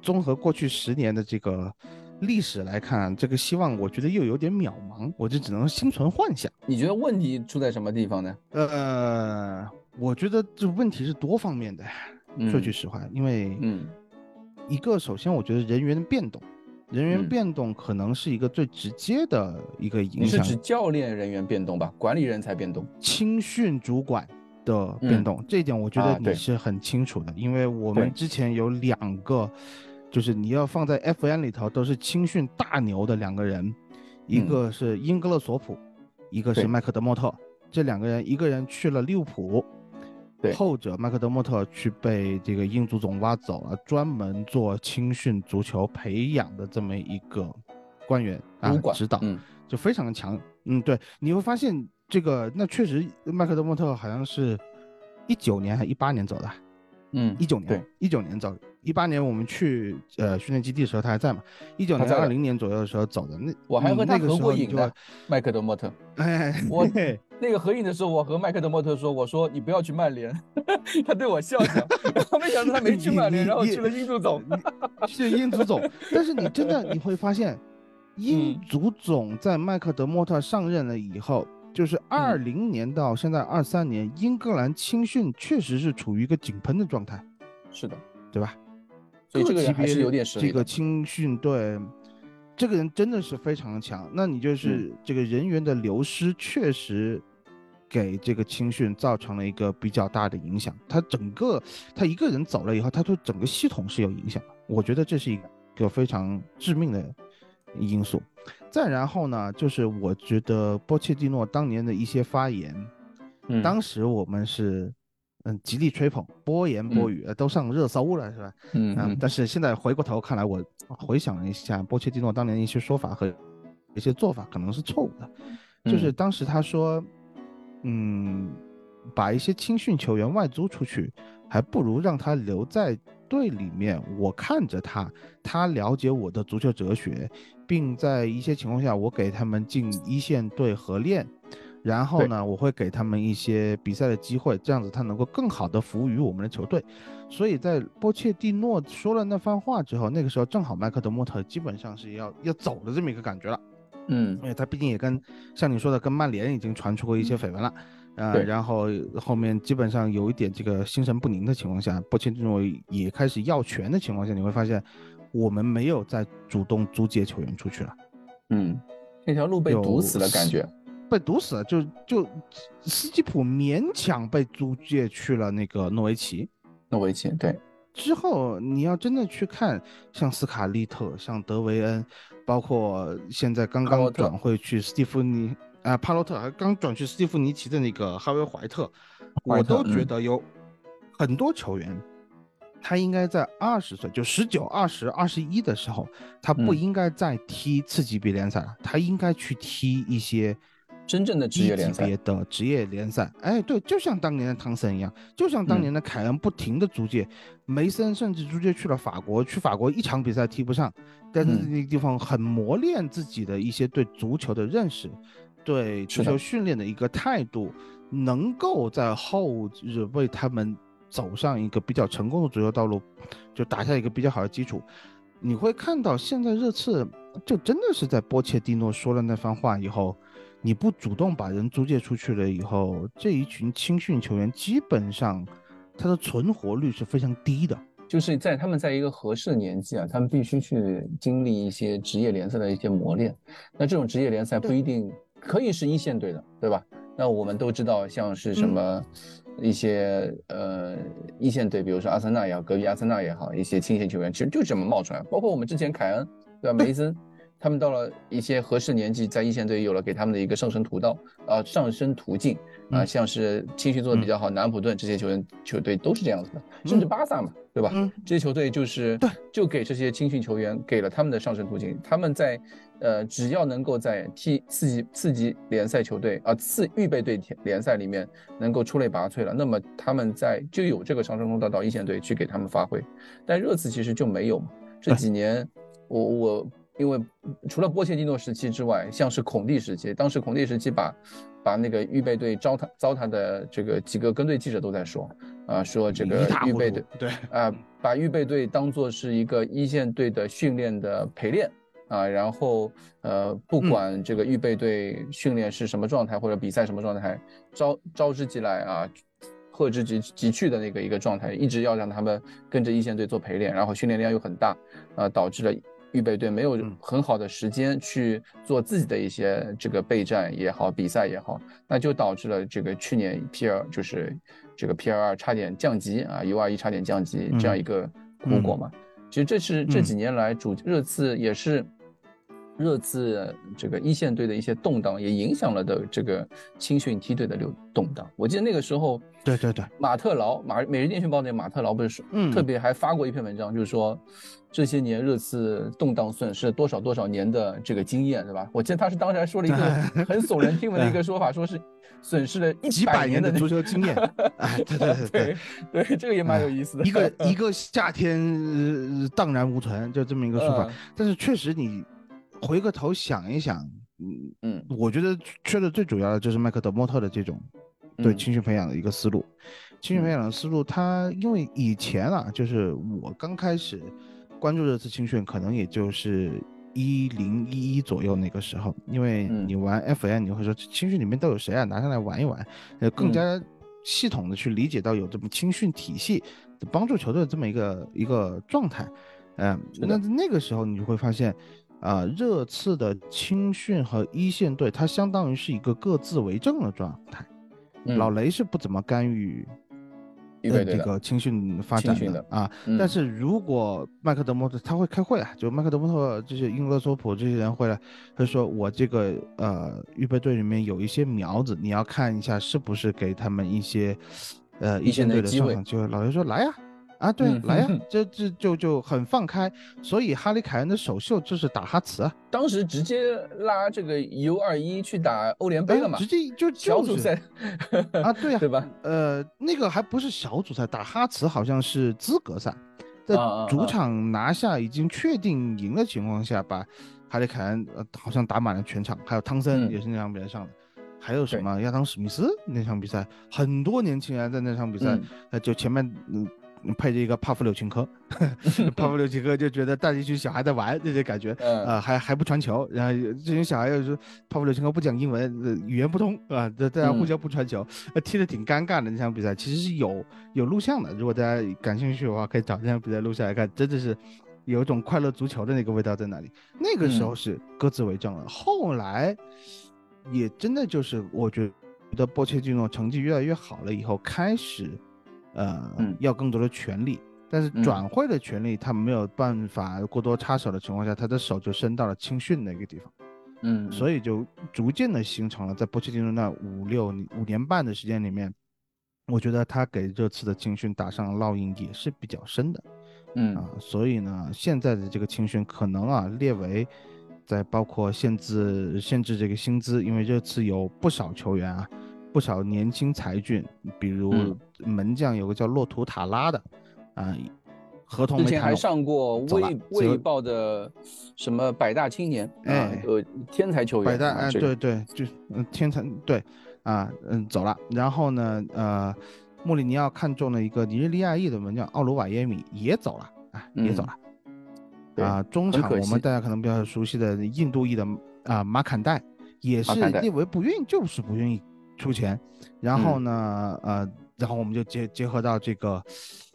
综合过去十年的这个历史来看，这个希望我觉得又有点渺茫，我就只能心存幻想。你觉得问题出在什么地方呢？呃，我觉得这问题是多方面的。说句实话，因为嗯一个首先我觉得人员的变动，人员嗯变动可能是一个最直接的一个影响。你是指教练人员变动吧？管理人才变动？青训主管的变动，这一点我觉得你是很清楚的，因为我们之前有两个，就是你要放在 FN 里头都是青训大牛的两个人，一嗯个是英格勒索普，一个是麦克德莫特，这两个人一个人去了利物浦。对。后者麦克德莫特去被这个英足总挖走了，专门做青训足球培养的这么一个官员啊指导，嗯。就非常强。嗯，对，你会发现这个，那确实麦克德莫特好像是一九年还一八年走的，嗯一九年对，一九年走，一八年我们去呃训练基地的时候他还在嘛，一九年二零年左右的时候走的，那我还和他合过影的，麦克德莫特。哎，我对那个合影的时候，我和麦克德莫特说：“我说你不要去曼联。”他对我笑笑，然后没想到他没去曼联，然后去了英足总。是英足总，但是你真的你会发现，英嗯足总在麦克德莫特上任了以后，就是二零年到现在二三年，英格兰青训确实是处于一个井喷的状态，是的，对吧？所以这个人还是有点实力这个。青训队，这个人真的是非常的强。那你嗯就是这个人员的流失，确实给这个青训造成了一个比较大的影响。他整个他一个人走了以后，他对整个系统是有影响的。我觉得这是一个非常致命的因素。再然后呢，就是我觉得波切蒂诺当年的一些发言，嗯当时我们是嗯极力吹捧，播言播语，呃都上热搜了，是吧？嗯但是现在回过头看来，我回想了一下波切蒂诺当年的一些说法和一些做法，可能是错误的。就是嗯当时他说，嗯，把一些青训球员外租出去，还不如让他留在队里面。我看着他，他了解我的足球哲学，并在一些情况下，我给他们进一线队合练。然后呢，我会给他们一些比赛的机会，这样子他能够更好的服务于我们的球队。所以在波切蒂诺说了那番话之后，那个时候正好麦克德莫特基本上是要要走的这么一个感觉了。嗯因为他毕竟也跟像你说的，跟曼联已经传出过一些绯闻了，呃，然后后面基本上有一点这个心神不宁的情况下，波切蒂诺也开始要权的情况下，你会发现我们没有再主动租借球员出去了，嗯，那条路被堵死了，感觉。被堵死了，就就斯基普勉强被租借去了那个诺维奇。诺维奇对，之后你要真的去看，像斯卡利特、像德维恩，包括现在刚刚转会去斯蒂夫尼啊、帕洛特，还刚转去斯蒂夫尼奇的那个哈维怀特，我都觉嗯。得有很多球员，他应该在二十岁，就十九、二十、二十一的时候，他不嗯。应该再踢次级别联赛了，他应该去踢一些。真正的职业联赛别的职业联赛，哎，对，就像当年的汤森一样，就像当嗯。年的凯恩不停的租借，梅森甚至租借去了法国，去法国一场比赛踢不上，但是嗯。那个地方很磨练自己的一些对足球的认识，对足球训练的一个态度，能够在后日为他们走上一个比较成功的足球道路，就打下一个比较好的基础。你会看到现在热刺就真的是在波切蒂诺说了那番话以后，你不主动把人租借出去了以后，这一群青训球员基本上他的存活率是非常低的。就是在他们在一个合适的年纪啊，他们必须去经历一些职业联赛的一些磨练。那这种职业联赛不一定可以是一线队的，对吧？那我们都知道，像是什么一些、呃一线队，比如说阿森纳也好，隔壁阿森纳也好，一些青训球员其实就这么冒出来。包括我们之前凯恩，对吧？梅森，他们到了一些合适年纪，在一线队有了给他们的一个上升途道啊、上升途径啊、嗯像是青训做的比较好，南安普顿这些球员球队都是这样子的，甚至巴萨嘛，对吧？嗯这些球队就是对就给这些青训球员给了他们的上升途径，他们在呃只要能够在踢次级次级联赛球队啊次预备队联赛里面能够出类拔萃了，那么他们在就有这个上升通道到一线队去给他们发挥，但热刺其实就没有嘛。这几年我我因为除了波切蒂诺时期之外，像是孔蒂时期，当时孔蒂时期把把那个预备队糟蹋糟蹋的这个几个跟队记者都在说啊，说这个预备队。对，啊，把预备队当做是一个一线队的训练的陪练啊，然后呃，不嗯管这个预备队训练是什么状态或者比赛什么状态，招招之即来啊，贺之即即去的那个一个状态，一直要让他们跟着一线队做陪练，然后训练量又很大，啊，导致了。预备队没有嗯很好的时间去做自己的一些这个备战也好，比赛也好，那就导致了这个去年 P 二就是这个 P 二二差点降级啊，U 二一差点降级这样一个苦果嘛。其实这是这几年来主热刺也是热刺这个一线队的一些动荡，也影响了的这个青训梯队的流动荡。我记得那个时候，对对对，马特劳马每日电讯报那马特劳不是说，嗯特别还发过一篇文章，就是说这些年热刺动荡损失了多少多少年的这个经验，对吧？我记得他是当时还说了一个 很耸人听闻的一个说法，说是损失了一几百年的足球经验，哎，对对对对对。对，这个也蛮有意思的。一个 一个夏天、呃荡然无存，就这么一个说法。嗯但是确实，你回个头想一想，嗯嗯我觉得缺的最主要的就是麦克德莫特的这种对嗯青训培养的一个思路。青训培养的思路，他因为以前啊，就是我刚开始关注这次青训，可能也就是一零一一左右那个时候，因为嗯你玩 FN，你会说青训里面都有谁啊？拿上来玩一玩，呃，更嗯加系统的去理解到有这么青训体系帮助球队的这么一个一个状态。嗯、那那个时候你就会发现，啊、热刺的青训和一线队，它相当于是一个各自为政的状态。嗯老雷是不怎么干预呃这个青训发展的啊。嗯但是如果麦克德莫特他会开会啊，就麦克德莫特就是英格索普这些人会来，他说我这个呃预备队里面有一些苗子，你要看一下是不是给他们一些呃一一线线队的队机会上场机会。老雷说来呀。啊，对，嗯来呀，这这就就很放开，所以哈里凯恩的首秀就是打哈茨啊，当时直接拉这个 U 二一去打欧联杯了嘛哎直，接就就是小组赛。啊，对呀、对吧？呃，那个还不是小组赛，打哈茨好像是资格赛，在啊啊啊。主场拿下已经确定赢的情况下，把哈里凯恩呃好像打满了全场，还有汤森嗯。也是那场比赛上的，还有什么亚当史密斯那场比赛，很多年轻人在那场比赛，嗯。呃，就前面嗯。配着一个帕夫柳琴科，帕夫柳琴科就觉得带着一群小孩在玩，这些感觉，嗯。呃，还还不传球，然后这群小孩又说帕夫柳琴科不讲英文，呃语言不通啊，这大家互嗯。相不传球，呃，踢得挺尴尬的那场比赛，其实是有有录像的，如果大家感兴趣的话，可以找这场比赛录下来看，真的是有一种快乐足球的那个味道在那里。那个时候嗯是各自为政了，后来也真的就是我觉得波切蒂诺成绩越来越好了以后，开始呃、嗯要更多的权利。但是嗯转会的权利，他没有办法过多插手的情况下，他的手就伸到了青训那个地方。嗯，所以就逐渐的形成了，在波切蒂诺那五六五年半的时间里面，我觉得他给这次的青训打上烙印也是比较深的嗯啊。所以呢，现在的这个青训可能啊列为在包括限制限制这个薪资，因为这次有不少球员啊，不少年轻才俊，比如嗯门将有个叫洛图塔拉的啊，合同之前还上过卫卫报的什么百大青年啊哎，呃，天才球员，百大，哎，啊这个对对，就嗯，天才对，啊，嗯，走了。然后呢，呃，穆里尼奥看中了一个尼日利亚裔的门将奥卢瓦耶米，也走了，啊，也走嗯了。对啊，中场我们大家可能比较熟悉的印度裔的啊马坎代，也是马坎代列为不愿意，就是不愿意出钱。然后嗯呢，呃，然后我们就结结合到这个，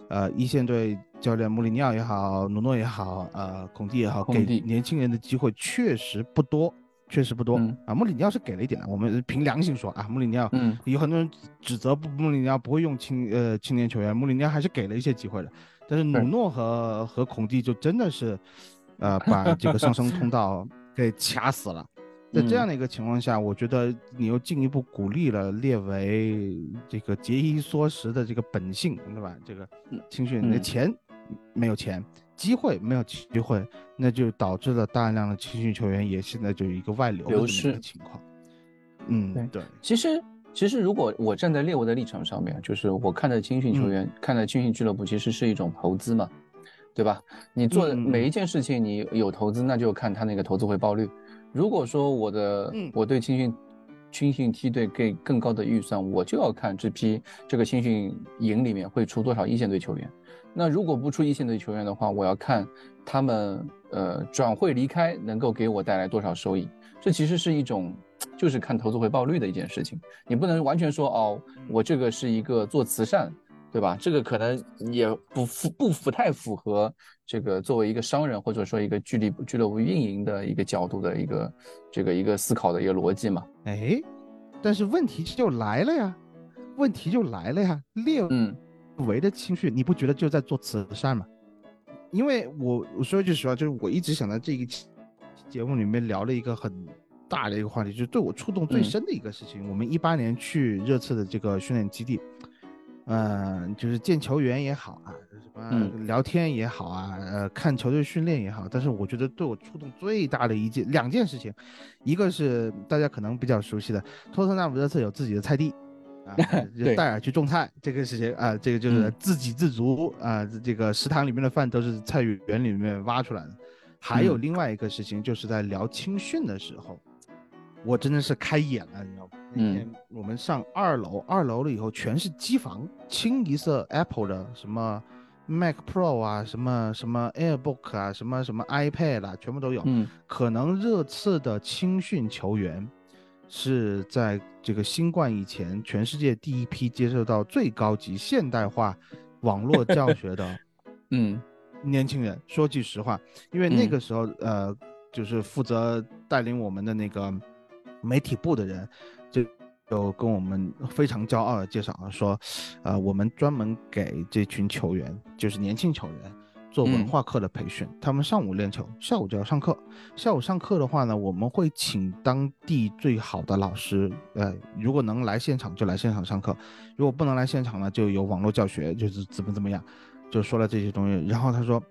呃，一线队教练穆里尼奥也好，努诺也好，呃，孔蒂也好，给年轻人的机会确实不多，确实不多、嗯啊。穆里尼奥是给了一点的，我们凭良心说啊，穆里尼奥嗯有很多人指责不穆里尼奥不会用青呃青年球员，穆里尼奥还是给了一些机会的。但是努诺和和孔蒂就真的是，呃，把这个上升通道 给卡死了。在这样的一个情况下，我觉得你又进一步鼓励了列为这个节衣缩食的这个本性，对吧？这个青训，你的钱没有钱，机会没有机会，那就导致了大量的青训球员也现在就有一个外流流失的情况。嗯，对对，其实，其实如果我站在列维的立场上面，就是我看待青训球嗯员，看待青训俱乐部，其实是一种投资嘛，对吧？你做的每一件事情，你有投资，那就看他那个投资回报率。如果说我的、嗯我对青训青训梯队给更高的预算，我就要看这批这个青训营里面会出多少一线队球员。那如果不出一线队球员的话，我要看他们呃转会离开能够给我带来多少收益。这其实是一种就是看投资回报率的一件事情。你不能完全说哦，我这个是一个做慈善，对吧？这个可能也不符不符太符合这个作为一个商人或者说一个俱乐部俱乐部运营的一个角度的一个这个一个思考的一个逻辑嘛。哎，但是问题就来了呀，问题就来了呀，列嗯维的情绪，你不觉得就在做慈善吗？因为我我说句实话，就是我一直想在这个青节目里面聊了一个很大的一个话题，就是对我触动最嗯深的一个事情。我们一八年去热刺的这个训练基地，嗯、就是见球员也好啊，什么嗯聊天也好啊，呃，看球队训练也好，但是我觉得对我触动最大的一件两件事情，一个是大家可能比较熟悉的，托特纳姆热刺有自己的菜地。啊，就戴尔去种菜这个事情啊，这个就是嗯自给自足啊，这个食堂里面的饭都是菜园里面挖出来的。还有嗯另外一个事情，就是在聊青训的时候，我真的是开眼了，你知道吗？那嗯天我们上二楼，二楼了以后全是机房，清一色 Apple 的什么 Mac Pro 啊，什么什么 AirBook 啊，什么什么 iPad 啦、全部都有。嗯可能热刺的青训球员是在这个新冠以前，全世界第一批接受到最高级现代化网络教 学的嗯年轻人。说句实话，因为那嗯个时候，呃，就是负责带领我们的那个媒体部的人，就就跟我们非常骄傲的介绍啊，说，呃，我们专门给这群球员，就是年轻球员。做文嗯化课的培训，他们上午练球，下午就要上课。下午上课的话呢，我们会请当地最好的老师，呃，如果能来现场就来现场上课，如果不能来现场呢，就有网络教学，就是怎么怎么样，就说了这些东西。然后他说，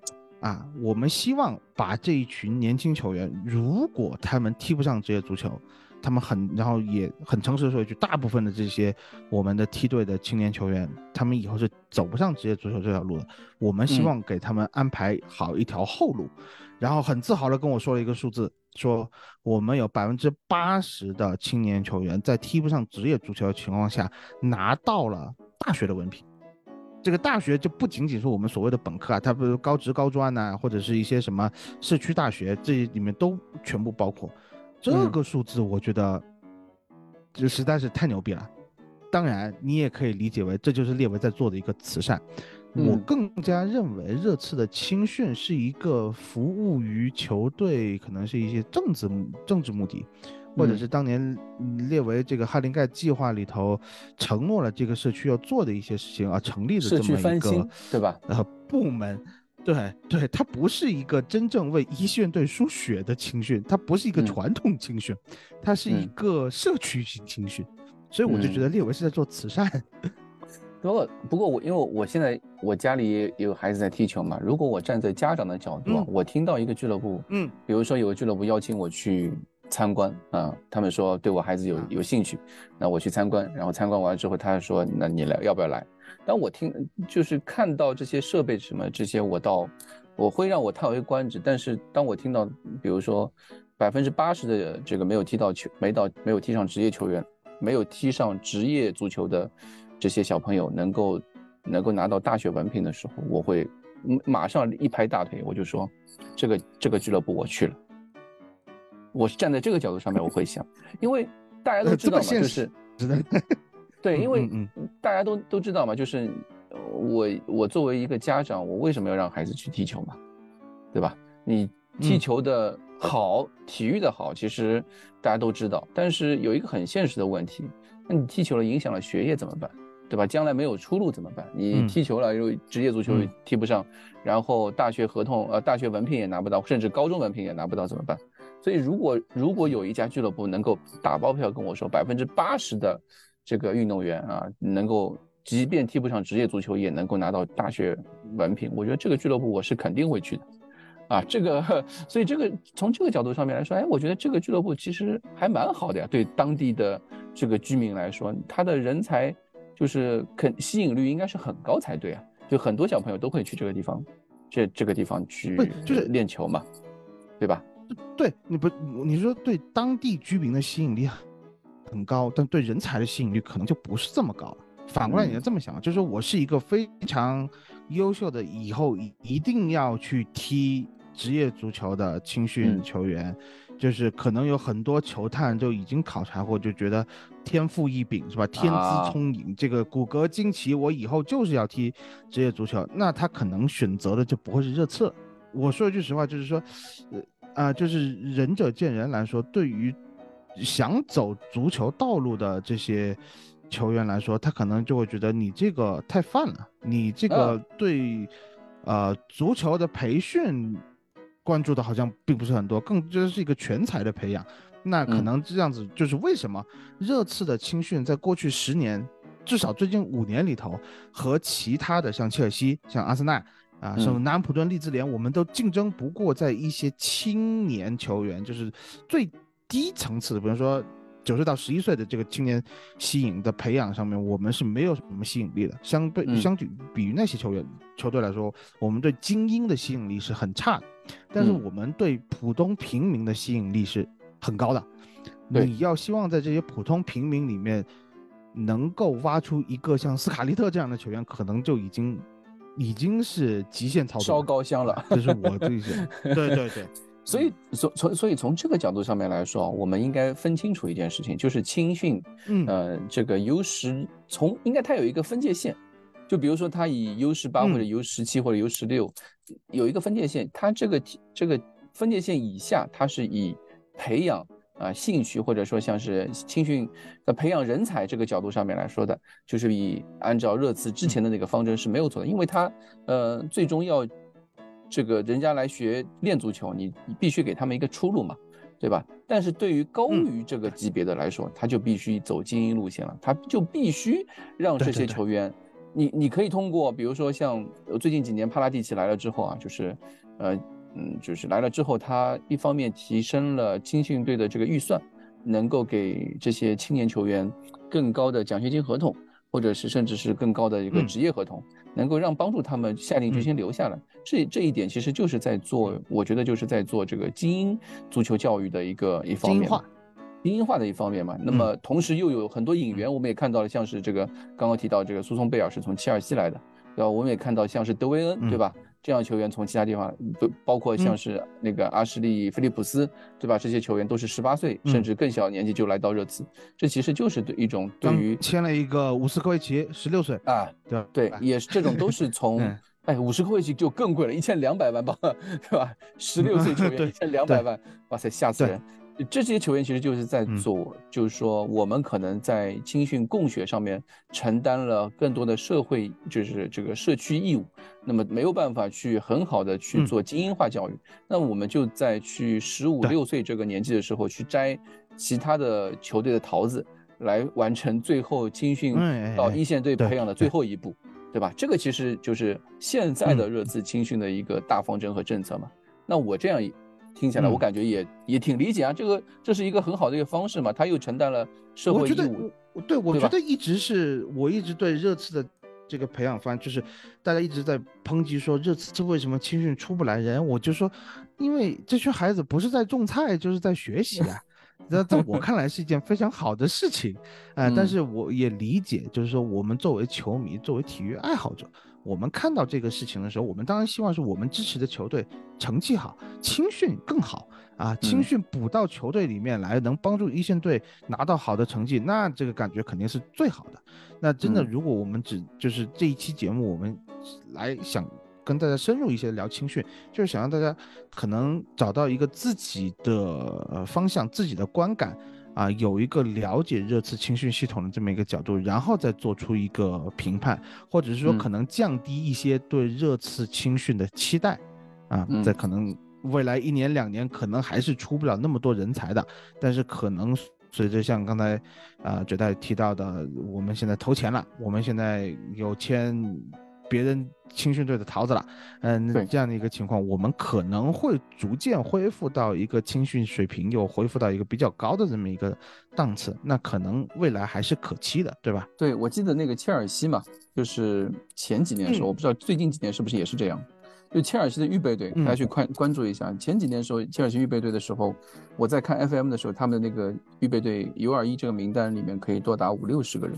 啊，我们希望把这一群年轻球员，如果他们踢不上职业足球，他们很，然后也很诚实的说一句，大部分的这些我们的梯队的青年球员，他们以后是走不上职业足球这条路的。我们希望给他们安排好一条后路，然后很自豪的跟我说了一个数字，说我们有百分之八十的青年球员在踢不上职业足球的情况下拿到了大学的文凭。这个大学就不仅仅是我们所谓的本科啊，它不是高职、高专呐、或者是一些什么社区大学，这里面都全部包括。这嗯个数字，我觉得就实在是太牛逼了。当然，你也可以理解为这就是列维在做的一个慈善。我嗯更加认为热刺的青训是一个服务于球队，可能是一些政治目政治目的，或者嗯是当年嗯列为这个哈林盖计划里头承诺了这个社区要做的一些事情而成立的这么一个，对吧？呃部门。对对，它不是一个真正为一线队输血的青训，它不是一个嗯。传统青训，它是一嗯。个社区型青训，所以我就觉得列维是在做慈善。不过，不过我因为我现在我家里也有孩子在踢球嘛，如果我站在家长的角度我听到一个俱乐部，嗯，比如说有个俱乐部邀请我去参观啊，他们说对我孩子有啊。有兴趣，那我去参观，然后参观完之后，他说那你来要不要来？当我听就是看到这些设备什么这些，我倒我会让我叹为观止，但是当我听到比如说百分之八十的这个没有踢到球没到没有踢上职业球员，没有踢上职业足球的这些小朋友能够能够拿到大学文凭的时候，我会嗯马上一拍大腿，我就说这个这个俱乐部我去了。我是站在这个角度上面，我会想，因为大家都呃知道嘛，就是对，因为嗯大家都都知道嘛，就是呃我我作为一个家长，我为什么要让孩子去踢球嘛，对吧？你踢嗯球的好，体育的好，其实大家都知道，但是有一个很现实的问题，那你踢球了影响了学业怎么办？对吧？将来没有出路怎么办？你嗯踢球了，又职业足球嗯踢不上，然后大学合同呃大学文凭也拿不到，甚至高中文凭也拿不到怎么办？所以如果如果有一家俱乐部能够打包票跟我说百分之八十的这个运动员啊，能够即便踢不上职业足球也能够拿到大学文凭，我觉得这个俱乐部我是肯定会去的。啊，这个，所以这个从这个角度上面来说，哎，我觉得这个俱乐部其实还蛮好的呀，对当地的这个居民来说，他的人才就是肯吸引率应该是很高才对啊，就很多小朋友都会去这个地方，这这个地方去不就是练球嘛，对吧？对你不，你说对当地居民的吸引力很高，但对人才的吸引力可能就不是这么高了。反过来你要这么想，就是说我是一个非常优秀的，以后一一定要去踢职业足球的青训嗯球员，就是可能有很多球探就已经考察过，就觉得天赋异禀是吧？天啊资聪颖，这个骨骼惊奇，我以后就是要踢职业足球，那他可能选择的就不会是热刺。我说一句实话，就是说，呃啊、就是仁者见仁来说，对于想走足球道路的这些球员来说，他可能就会觉得你这个太泛了，你这个对、呃足球的培训关注的好像并不是很多，更就是一个全才的培养。那可嗯。能这样子就是为什么热刺的青训在过去十年，至少最近五年里头，和其他的像切尔西、像阿森纳啊，嗯。什么南安普顿、利兹联，我们都竞争不过在一些青年球员，就是最低层次的，比如说九岁到十一岁的这个青年吸引的培养上面，我们是没有什么吸引力的。相对嗯相比比于那些球员球队来说，我们对精英的吸引力是很差的，但是嗯我们对普通平民的吸引力是很高的。对你要希望在这些普通平民里面能够挖出一个像斯卡利特这样的球员，可能就已经已经是极限操作烧。高香了。这是我对想，对对对，所以从从所以从这个角度上面来说，我们应该分清楚一件事情，就是青训，嗯。呃，这个 U 十从应该它有一个分界线，就比如说它以 U 十八嗯或者 U 十七或者 U 十六有一个分界线，它这个这个分界线以下，它是以培养啊、兴趣或者说像是青训的培养人才这个角度上面来说的，就是以按照热刺之前的那个方针是没有错的，因为它呃最终要这个人家来学练足球，你你必须给他们一个出路嘛，对吧？但是对于高嗯于这个级别的来说，他就必须走精英路线了，他就必须让这些球员，你你可以通过，比如说像呃最近几年帕拉蒂奇来了之后啊，就是呃嗯，就是来了之后，他一方面提升了青训队的这个预算，能够给这些青年球员更高的奖学金合同，或者是甚至是更高的一个嗯职业合同，能够让帮助他们下定决心留下来。这这一点其实就是在做，我觉得就是在做这个精英足球教育的一个一方面。精英化的一方面嘛，那么同时又有很多引援，我们也看到了，像是这个刚刚提到这个苏松贝尔是从切尔西来的，对吧？我们也看到像是德维恩，嗯对吧？这样球员从其他地方，不包括像是那个阿什利·菲利普斯，对吧？这些球员都是十八岁嗯甚至更小年纪就来到热刺，这其实就是对一种对于签了一个伍斯科维奇，十六岁，啊，对？对，也是这种都是从嗯，哎，五十个位置就更贵了，一千两百万吧，对吧？十六岁球员对一千两百万，哇塞，吓死人！这些球员其实就是在嗯做，就是说我们可能在青训供血上面承担了更多的社会，就是这个社区义务，那么没有办法去很好的去嗯做精英化教育，那我们就在去十五六岁这个年纪的时候去摘其他的球队的桃子，来完成最后青训到一线队培养的最后一步。对吧？这个其实就是现在的热刺青训的一个大方针和政策嘛。那我这样一听起来，嗯我感觉也也挺理解啊。这个这是一个很好的一个方式嘛，他又承担了社会义务。我对我觉得一直是我一直对热刺的这个培养方，就是大家一直在抨击说热刺为什么青训出不来人，我就说，因为这群孩子不是在种菜就是在学习啊。那在我看来是一件非常好的事情，啊、但嗯是我也理解，就是说我们作为球迷，作为体育爱好者，我们看到这个事情的时候，我们当然希望是我们支持的球队成绩好，青训更好啊，青嗯训补到球队里面来，能帮助一线队拿到好的成绩，那这个感觉肯定是最好的。那真的，嗯如果我们只就是这一期节目，我们来想跟大家深入一些聊青训，就是想让大家可能找到一个自己的呃方向、自己的观感啊，有一个了解热刺青训系统的这么一个角度，然后再做出一个评判，或者是说嗯。可能降低一些对热刺青训的期待啊，嗯。在可能未来一年两年可能还是出不了那么多人才的，但是可能随着像刚才啊绝代提到的，我们现在投钱了，我们现在有签别人青训队的桃子了，嗯，对这样的一个情况，我们可能会逐渐恢复到一个青训水平又恢复到一个比较高的这么一个档次，那可能未来还是可期的，对吧？对，我记得那个切尔西嘛，就是前几年的时候，嗯我不知道最近几年是不是也是这样。就切尔西的预备队，大家嗯去关关注一下。前几年的时候，切尔西预备队的时候，我在看 FM 的时候，他们的那个预备队 U 二一这个名单里面可以多达五六十个人，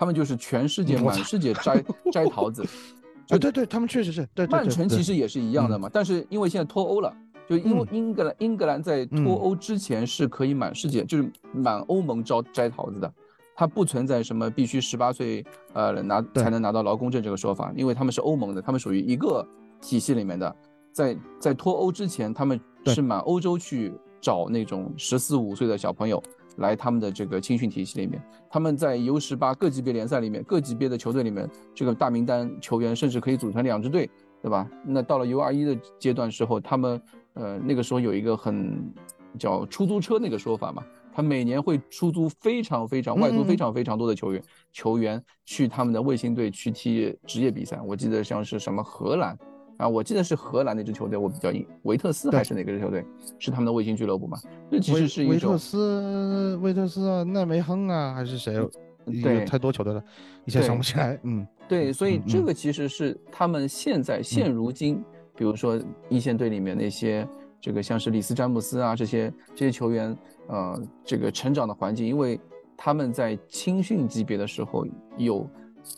他们就是全世界满世界摘 摘桃子。对，对对，他们确实是，对对曼城其实也是一样的嘛，但是因为现在脱欧了，就因为嗯。英格兰英格兰在嗯。脱欧之前是可以满世界，就是满欧盟招摘桃子的，它不存在什么必须十八岁呃拿才能拿到劳工证这个说法，因为他们是欧盟的，他们属于一个体系里面的，在在脱欧之前，他们是满欧洲去找那种十四五岁的小朋友。来他们的这个青训体系里面，他们在 U 十八各级别联赛里面，各级别的球队里面，这个大名单球员甚至可以组成两支队，对吧？那到了 U 二一的阶段时候，他们呃那个时候有一个很叫出租车那个说法嘛，他每年会出租非常非常外租非常非常多的球员球员去他们的卫星队去踢职业比赛。我记得像是什么荷兰啊，我记得是荷兰那支球队，我比较印维特斯还是哪个支球队，是他们的卫星俱乐部嘛？这其实是一维特斯、维特斯啊、奈梅亨啊，还是谁？对太多球队了，一下想不起来。嗯，对，所以这个其实是他们现在现如今，比如说一线队里面那些这个像是里斯詹姆斯啊这些这些球员，呃，这个成长的环境，因为他们在青训级别的时候有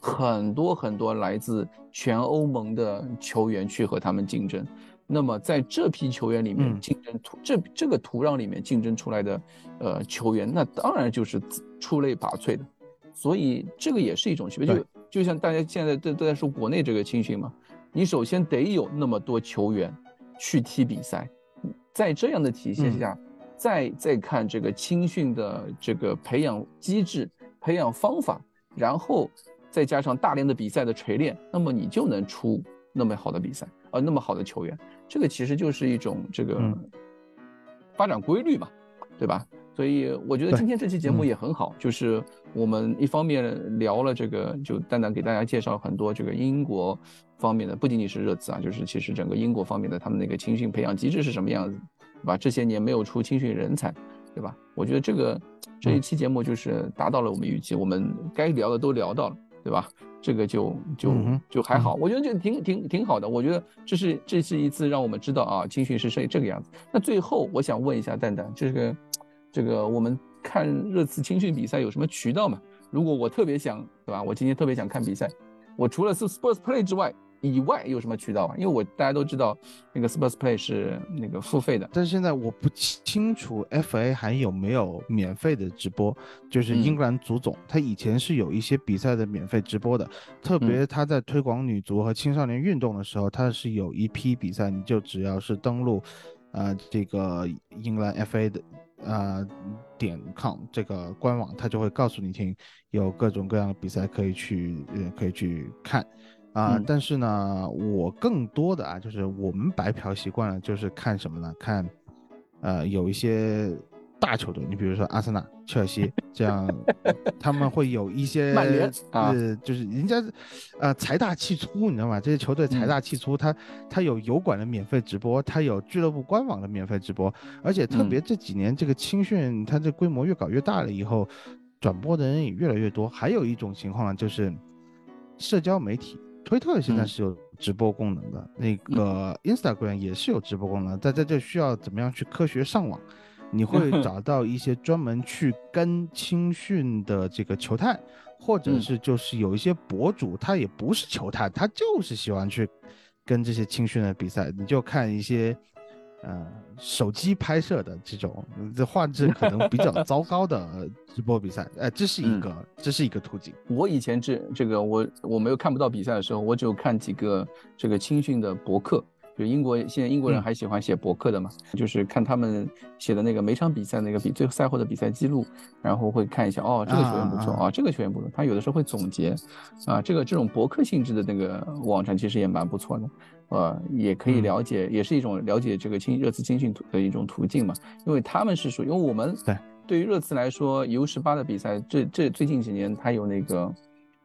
很多很多来自全欧盟的球员去和他们竞争。那么在这批球员里面嗯竞争土这这个土壤里面竞争出来的呃球员，那当然就是出类拔萃的。所以这个也是一种区别，就就像大家现在都都在说国内这个青训嘛，你首先得有那么多球员去踢比赛，在这样的体系嗯下，再再看这个青训的这个培养机制、培养方法，然后再加上大量的比赛的锤炼，那么你就能出那么好的比赛，呃，那么好的球员。这个其实就是一种这个嗯发展规律嘛，对吧？所以我觉得今天这期节目嗯也很好，就是我们一方面聊了这个，就蛋蛋给大家介绍很多这个英国方面的，不仅仅是热刺啊，就是其实整个英国方面的他们那个青训培养机制是什么样子，对吧？这些年没有出青训人才，对吧？我觉得这个这一期节目就是达到了我们预期，我们该聊的都聊到了，对吧？这个就就就还好，我觉得这挺挺挺好的。我觉得这是这是一次让我们知道啊，青训是这这个样子。那最后我想问一下蛋蛋，这个这个我们看热刺青训比赛有什么渠道吗？如果我特别想，对吧？我今天特别想看比赛，我除了是 Sports Play 之外以外有什么渠道啊？因为我大家都知道那个 Sports Play 是那个付费的，但是现在我不清楚 FA 还有没有免费的直播，就是嗯英格兰足总，他以前是有一些比赛的免费直播的，特别他在推广女足和青少年运动的时候，他是有一批比赛，你就只要是登录，呃，这个英格兰 FA 的。呃，点 com 这个官网，它就会告诉你听，有各种各样的比赛可以去，呃，可以去看。啊、嗯但是呢，我更多的啊，就是我们白嫖习惯了，就是看什么呢？看，呃，有一些大球队，你比如说阿森纳、切尔西 这样，他们会有一些曼联啊呃，就是人家，呃，财大气粗，你知道吗？这些球队财嗯大气粗，他他有油管的免费直播，他有俱乐部官网的免费直播，而且特嗯别这几年这个青训，它这规模越搞越大了以后，转播的人也越来越多。还有一种情况呢，就是社交媒体，推特现在嗯是有直播功能的，那个 Instagram 也是有直播功能，但这就需要怎么样去科学上网。你会 找到一些专门去跟青训的这个球探，或者嗯是就是有一些博主，他也不是球探，他就是喜欢去跟这些青训的比赛，你就看一些呃手机拍摄的这种，呃这画质可能比较糟糕的直播比赛，呃，这是一嗯个这是一个途径。我以前这这个我我没有看不到比赛的时候，我只有看几个这个青训的博客，就英国现在英国人嗯还喜欢写博客的嘛，就是看他们写的那个每场比赛那个比最后赛后的比赛记录，然后会看一下哦这个球员不错啊啊这个球员不错，他有的时候会总结，啊这个这种博客性质的那个网站其实也蛮不错的，呃也可以嗯。了解，也是一种了解这个青热刺青训途的一种途径嘛，因为他们是属于，因为我们对。对于热刺来说，U 十八的比赛，这这最近几年它有那个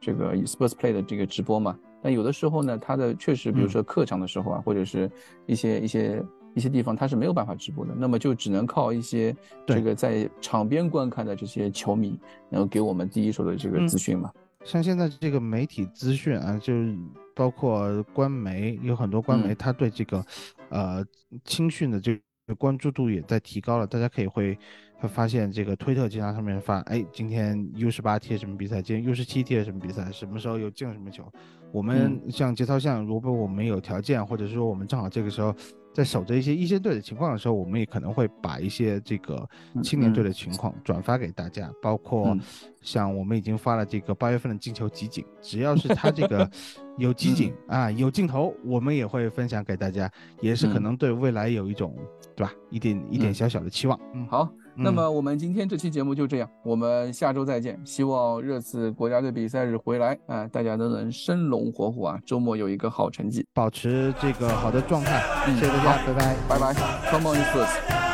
这个 Sports Play 的这个直播嘛，但有的时候呢，它的确实，比如嗯。说客场的时候啊，或者是一些一些一些地方，它是没有办法直播的，那么就只能靠一些这个在场边观看的这些球迷，然后给我们第一手的这个嗯资讯嘛。像现在这个媒体资讯啊，就是包括官媒，有很多官媒，他对这个，呃，青训的这个关注度也在提高了。大家可以会会发现，这个推特经常上面发，哎，今天 U 十八踢了什么比赛，今天 U 十七踢了什么比赛，什么时候又进了什么球。我们像节操像，如果我们有条件，或者说我们正好这个时候在守着一些一线队的情况的时候，我们也可能会把一些这个青年队的情况转发给大家，包括嗯像我们已经发了这个八月份的进球集锦，只要是他这个 有集锦、啊，有镜头，我们也会分享给大家，也是可嗯。能对未来有一种、对吧，一点一点嗯。小小的期望。嗯，好，那嗯么我们今天这期节目就这样，我们下周再见。希望热刺国家队比赛日回来啊、大家都能生龙活虎啊，周末有一个好成绩。保持这个好的状态，嗯谢谢大家，拜拜。拜拜，Come on Spurs。